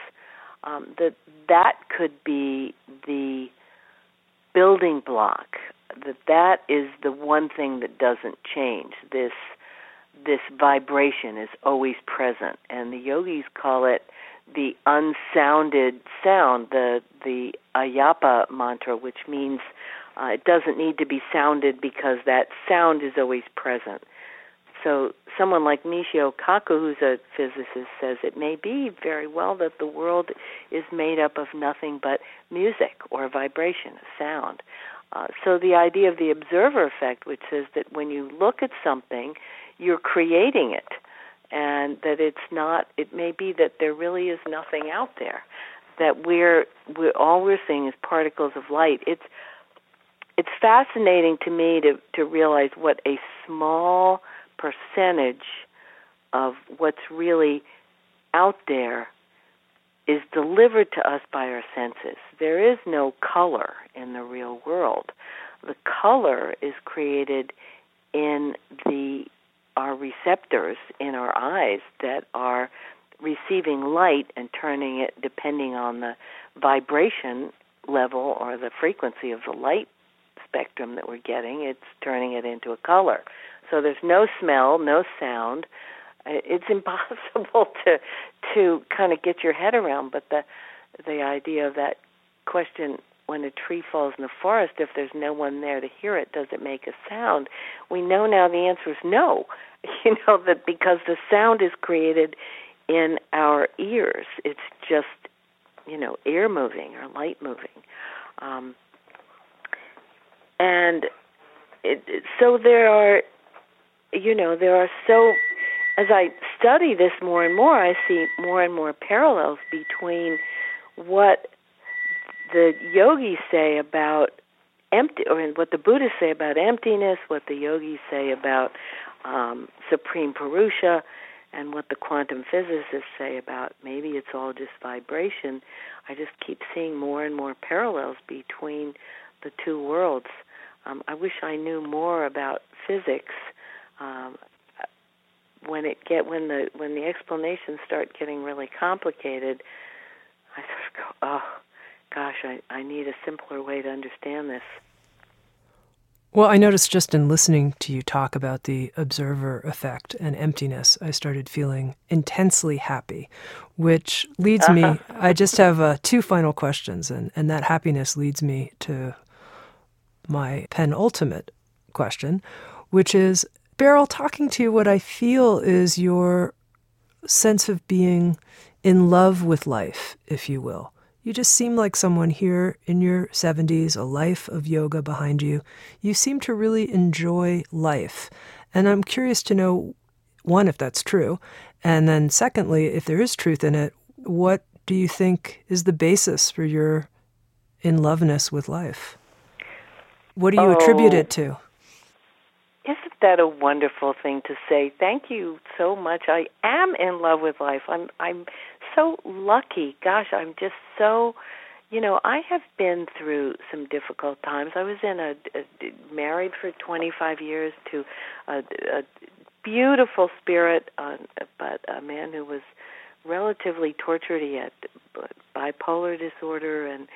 Um, that that could be the building block that that is the one thing that doesn't change. This this vibration is always present. And the yogis call it the unsounded sound the the ajapa mantra which means uh, it doesn't need to be sounded because that sound is always present. So someone like Michio Kaku, who's a physicist, says it may be very well that the world is made up of nothing but music or vibration, sound. Uh, so the idea of the observer effect, which says that when you look at something, you're creating it, and that it's not. It may be that there really is nothing out there, that we're, we're all we're seeing is particles of light. It's it's fascinating to me to to realize what a small percentage of what's really out there is delivered to us by our senses. There is no color in the real world. The color is created in the our receptors in our eyes that are receiving light and turning it depending on the vibration level or the frequency of the light spectrum that we're getting, it's turning it into a color. So there's no smell, no sound, it's <laughs> impossible to to kind of get your head around. But the the idea of that question when a tree falls in the forest, if there's no one there to hear it, does it make a sound? We know now the answer is no. <laughs> You know that because the sound is created in our ears. It's just you know air moving or light moving. Um, and it, so there are, you know, there are so. As I study this more and more, I see more and more parallels between what the yogis say about empty, or what the Buddhists say about emptiness, what the yogis say about um, supreme purusha, and what the quantum physicists say about maybe it's all just vibration. I just keep seeing more and more parallels between the two worlds. Um, I wish I knew more about physics. Um, when it get when the when the explanations start getting really complicated, I sort of go, oh gosh, I, I need a simpler way to understand this. Well, I noticed just in listening to you talk about the observer effect and emptiness, I started feeling intensely happy, which leads me, <laughs> I just have uh, two final questions, and, and that happiness leads me to my penultimate question, which is Beryl, talking to you, what I feel is your sense of being in love with life, if you will. You just seem like someone here in your 70s, a life of yoga behind you. You seem to really enjoy life. And I'm curious to know, one, if that's true. And then, secondly, if there is truth in it, what do you think is the basis for your in loveness with life? What do you oh, attribute it oh. to? Isn't that a wonderful thing to say? Thank you so much. I am in love with life. I'm I'm so lucky. Gosh, I'm just so you know, I have been through some difficult times. I was in a, a married for 25 years to a, a beautiful spirit, uh, but a man who was relatively tortured. He had bipolar disorder and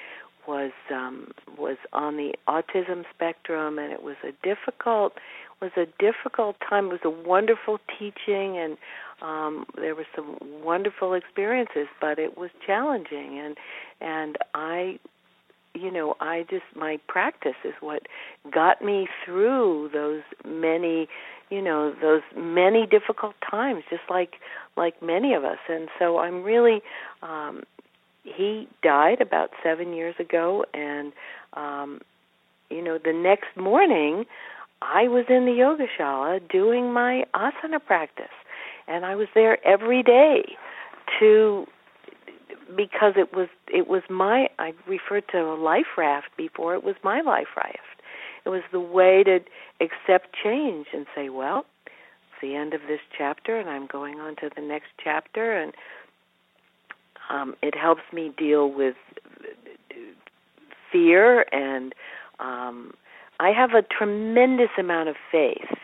was um, was on the autism spectrum, and it was a difficult was a difficult time. It was a wonderful teaching, and um, there were some wonderful experiences, but it was challenging, and and I, you know, I just my practice is what got me through those many, you know, those many difficult times, just like like many of us, and so I'm really. Um, he died about seven years ago, and um, you know, the next morning I was in the yogashala doing my asana practice, and I was there every day to because it was it was my I referred to a life raft before it was my life raft. It was the way to accept change and say, well, it's the end of this chapter, and I'm going on to the next chapter, and um, it helps me deal with fear and um, I have a tremendous amount of faith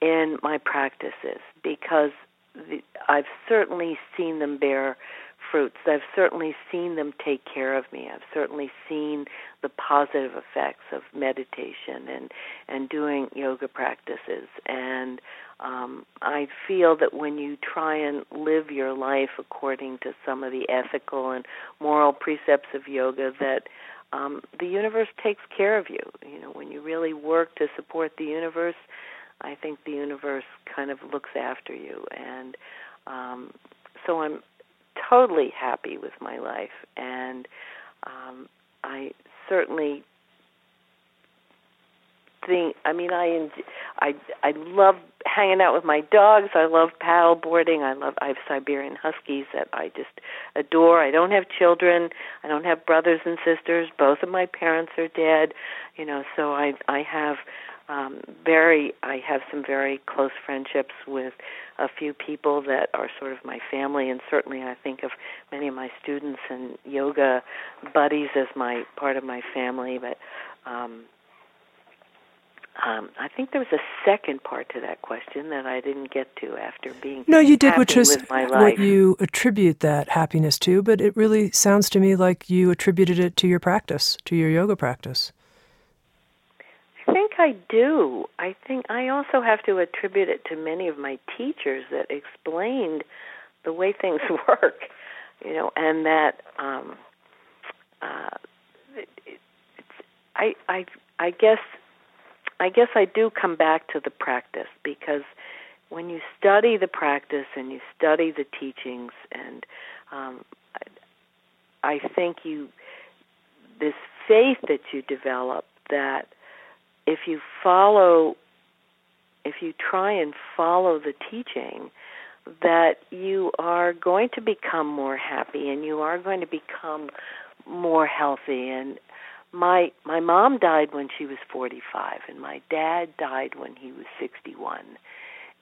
in my practices because the, I've certainly seen them bear fruits. I've certainly seen them take care of me. I've certainly seen the positive effects of meditation and and doing yoga practices. And um, I feel that when you try and live your life according to some of the ethical and moral precepts of yoga, that um, the universe takes care of you. You know, when you really work to support the universe, I think the universe kind of looks after you. And um, so I'm totally happy with my life, and um, I certainly think. I mean, I I I love hanging out with my dogs. I love paddle boarding. I love. I have Siberian Huskies that I just adore. I don't have children. I don't have brothers and sisters. Both of my parents are dead. You know, so I I have um very I have some very close friendships with a few people that are sort of my family and certainly I think of many of my students and yoga buddies as my part of my family but um um, I think there was a second part to that question that I didn't get to after being no, you did, which is what you attribute that happiness to. But it really sounds to me like you attributed it to your practice, to your yoga practice. I think I do. I think I also have to attribute it to many of my teachers that explained the way things <laughs> work, you know, and that um, uh, it, it, I I I guess I guess I do come back to the practice because when you study the practice and you study the teachings, and um, I, I think you this faith that you develop that if you follow, if you try and follow the teaching, that you are going to become more happy and you are going to become more healthy and my my mom died when she was 45 and my dad died when he was 61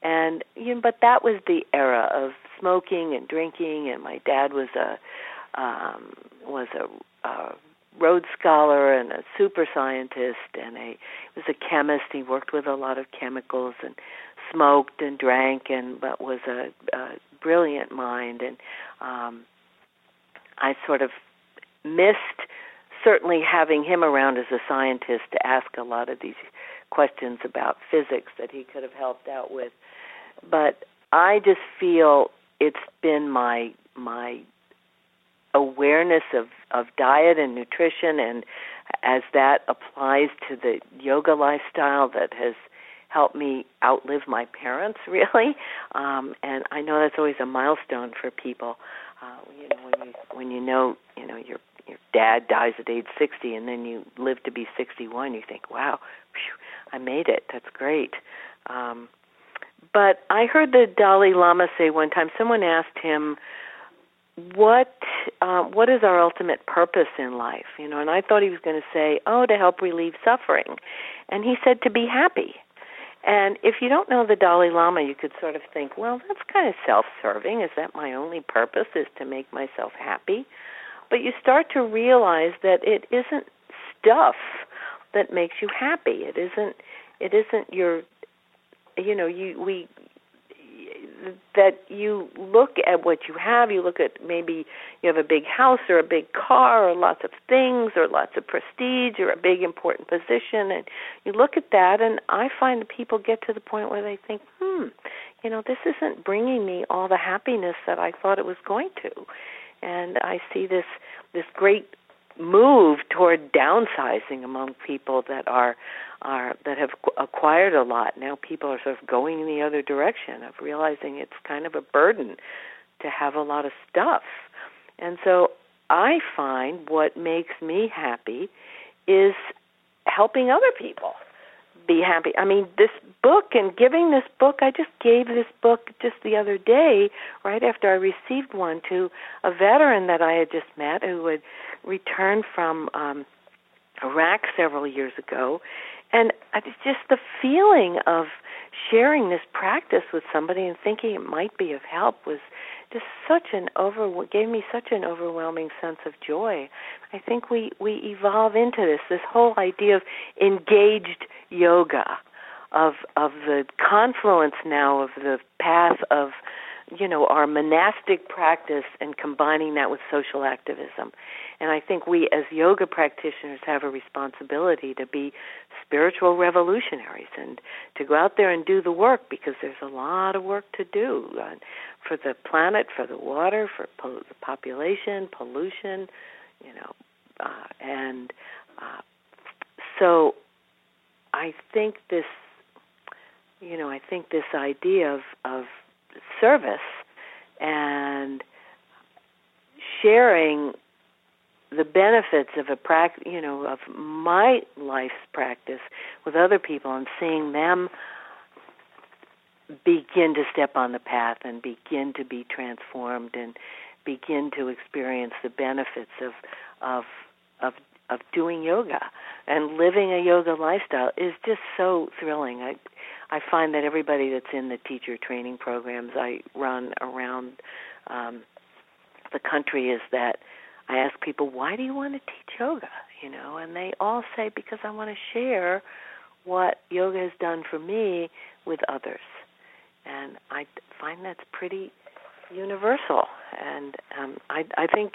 and you know, but that was the era of smoking and drinking and my dad was a um was a, a Rhodes Scholar and a super scientist and a was a chemist. He worked with a lot of chemicals and smoked and drank and but was a, a brilliant mind and um I sort of missed certainly having him around as a scientist to ask a lot of these questions about physics that he could have helped out with. But I just feel it's been my my awareness of of diet and nutrition and as that applies to the yoga lifestyle that has helped me outlive my parents <laughs> really um and I know that's always a milestone for people uh you know when you know you know your your dad dies at age 60 and then you live to be 61 you think wow phew, I made it. That's great. Um but I heard the Dalai Lama say one time someone asked him what uh, what is our ultimate purpose in life? You know and i thought he was going to say oh to help relieve suffering. And he said to be happy and if you don't know the dalai lama you could sort of think well that's kind of self-serving. Is that my only purpose is to make myself happy? But you start to realize that it isn't stuff that makes you happy. It isn't it isn't your you know you we that you look at what you have, you look at maybe you have a big house or a big car or lots of things or lots of prestige or a big important position and you look at that and I find that people get to the point where they think, "Hmm, you know, this isn't bringing me all the happiness that I thought it was going to." And I see this this great move toward downsizing among people that are are that have acquired a lot. Now people are sort of going in the other direction of realizing it's kind of a burden to have a lot of stuff. And so I find what makes me happy is helping other people be happy. I mean, this book and giving this book, I just gave this book just the other day, right after I received one, to a veteran that I had just met who had returned from um, Iraq several years ago, and it's just the feeling of sharing this practice with somebody and thinking it might be of help was just such an over gave me such an overwhelming sense of joy. I think we we evolve into this this whole idea of engaged yoga, of of the confluence now of the path of you know our monastic practice and combining that with social activism and i think we as yoga practitioners have a responsibility to be spiritual revolutionaries and to go out there and do the work because there's a lot of work to do for the planet for the water for po- the population pollution you know uh, and uh, so i think this you know i think this idea of of service and sharing the benefits of a practice, you know, of my life's practice with other people and seeing them begin to step on the path and begin to be transformed and begin to experience the benefits of of of of doing yoga and living a yoga lifestyle is just so thrilling. I I find that everybody that's in the teacher training programs I run around um, the country is that I ask people, why do you want to teach yoga? You know, and they all say because I want to share what yoga has done for me with others, and I find that's pretty universal. And um, I I think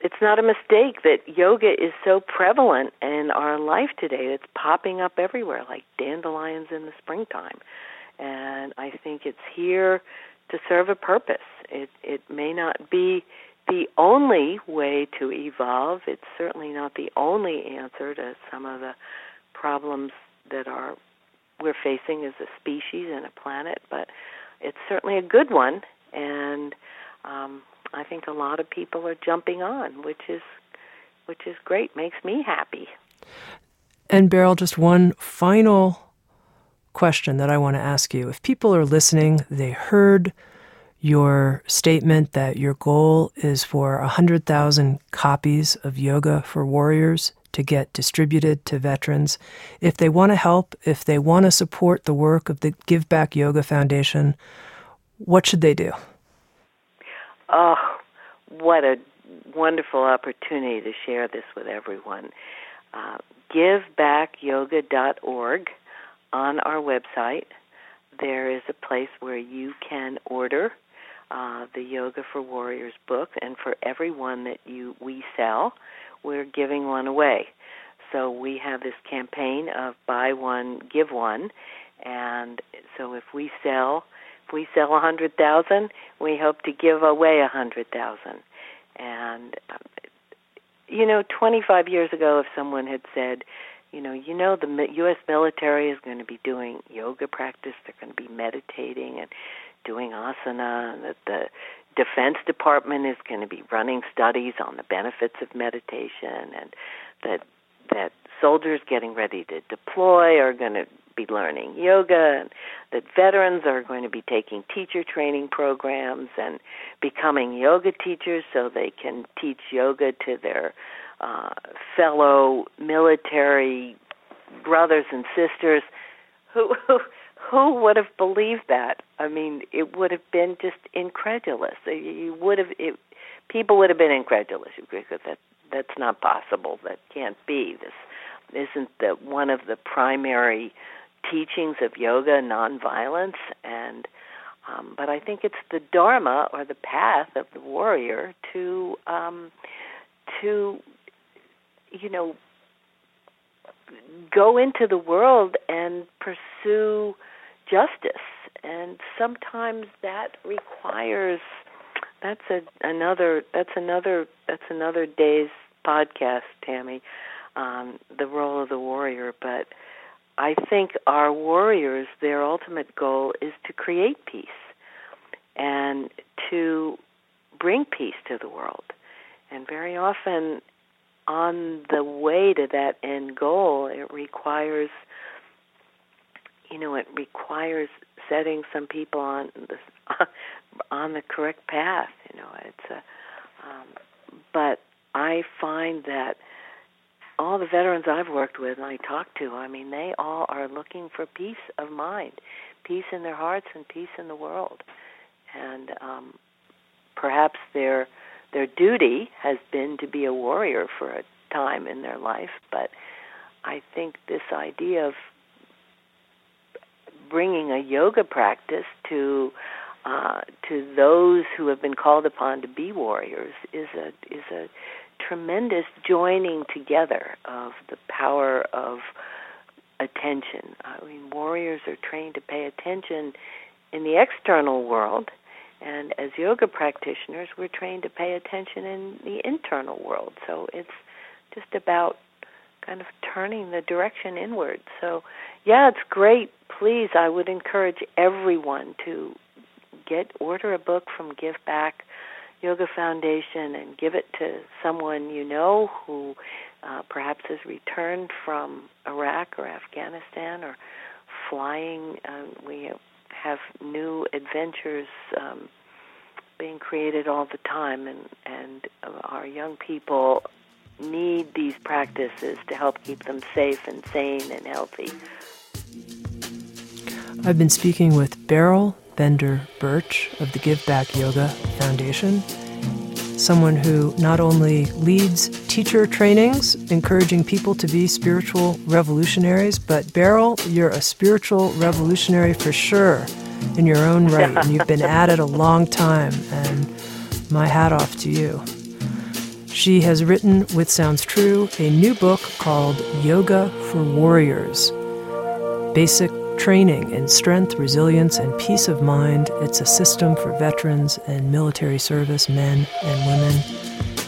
it's not a mistake that yoga is so prevalent in our life today. It's popping up everywhere like dandelions in the springtime. And I think it's here to serve a purpose. It it may not be the only way to evolve. It's certainly not the only answer to some of the problems that are we're facing as a species and a planet, but it's certainly a good one and um I think a lot of people are jumping on, which is which is great, makes me happy. And Beryl, just one final question that I want to ask you. If people are listening, they heard your statement that your goal is for 100,000 copies of Yoga for Warriors to get distributed to veterans. If they want to help, if they want to support the work of the Give Back Yoga Foundation, what should they do? Oh, what a wonderful opportunity to share this with everyone. Uh, GiveBackYoga.org on our website. There is a place where you can order uh, the Yoga for Warriors book, and for every one that you we sell, we're giving one away. So we have this campaign of buy one, give one, and so if we sell, if we sell a hundred thousand, we hope to give away a hundred thousand. And um, you know, 25 years ago, if someone had said, you know, you know, the U.S. military is going to be doing yoga practice, they're going to be meditating and doing asana, that the Defense Department is going to be running studies on the benefits of meditation, and that that soldiers getting ready to deploy are going to be learning yoga, and that veterans are going to be taking teacher training programs and becoming yoga teachers so they can teach yoga to their uh, fellow military brothers and sisters who, who who would have believed that? I mean, it would have been just incredulous. You would have, it, people would have been incredulous that that's not possible. That can't be. This isn't the one of the primary teachings of yoga, nonviolence, and um, but I think it's the dharma or the path of the warrior to um, to you know go into the world and pursue justice. And sometimes that requires that's a another that's another that's another day's podcast Tami um, the role of the warrior. But i think our warriors their ultimate goal is to create peace and to bring peace to the world. And very often on the way to that end goal it requires you know, it requires setting some people on the <laughs> on the correct path. You know, it's a. Um, but I find that all the veterans I've worked with and I talk to, I mean, they all are looking for peace of mind, peace in their hearts, and peace in the world. And um, perhaps their their duty has been to be a warrior for a time in their life, but I think this idea of bringing a yoga practice to uh, to those who have been called upon to be warriors is a is a tremendous joining together of the power of attention. I mean, warriors are trained to pay attention in the external world, and as yoga practitioners, we're trained to pay attention in the internal world. So it's just about kind of turning the direction inward. So, yeah, it's great. Please, I would encourage everyone to get order a book from Give Back Yoga Foundation and give it to someone you know who uh, perhaps has returned from Iraq or Afghanistan or flying. Um, we have new adventures um, being created all the time, and and our young people need these practices to help keep them safe and sane and healthy. I've been speaking with Beryl Bender Birch of the Give Back Yoga Foundation, someone who not only leads teacher trainings, encouraging people to be spiritual revolutionaries, but Beryl, you're a spiritual revolutionary for sure in your own right, and you've been at it a long time, and my hat off to you. She has written, with Sounds True, a new book called Yoga for Warriors Basic Training in Strength, Resilience, and Peace of Mind. It's a system for veterans and military service men and women.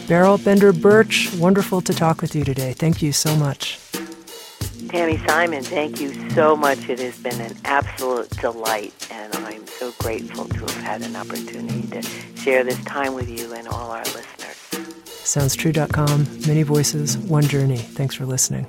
Beryl Bender Birch, wonderful to talk with you today. Thank you so much. Tami Simon, thank you so much. It has been an absolute delight, and I'm so grateful to have had an opportunity to share this time with you and all our listeners. SoundsTrue.com, many voices, one journey. Thanks for listening.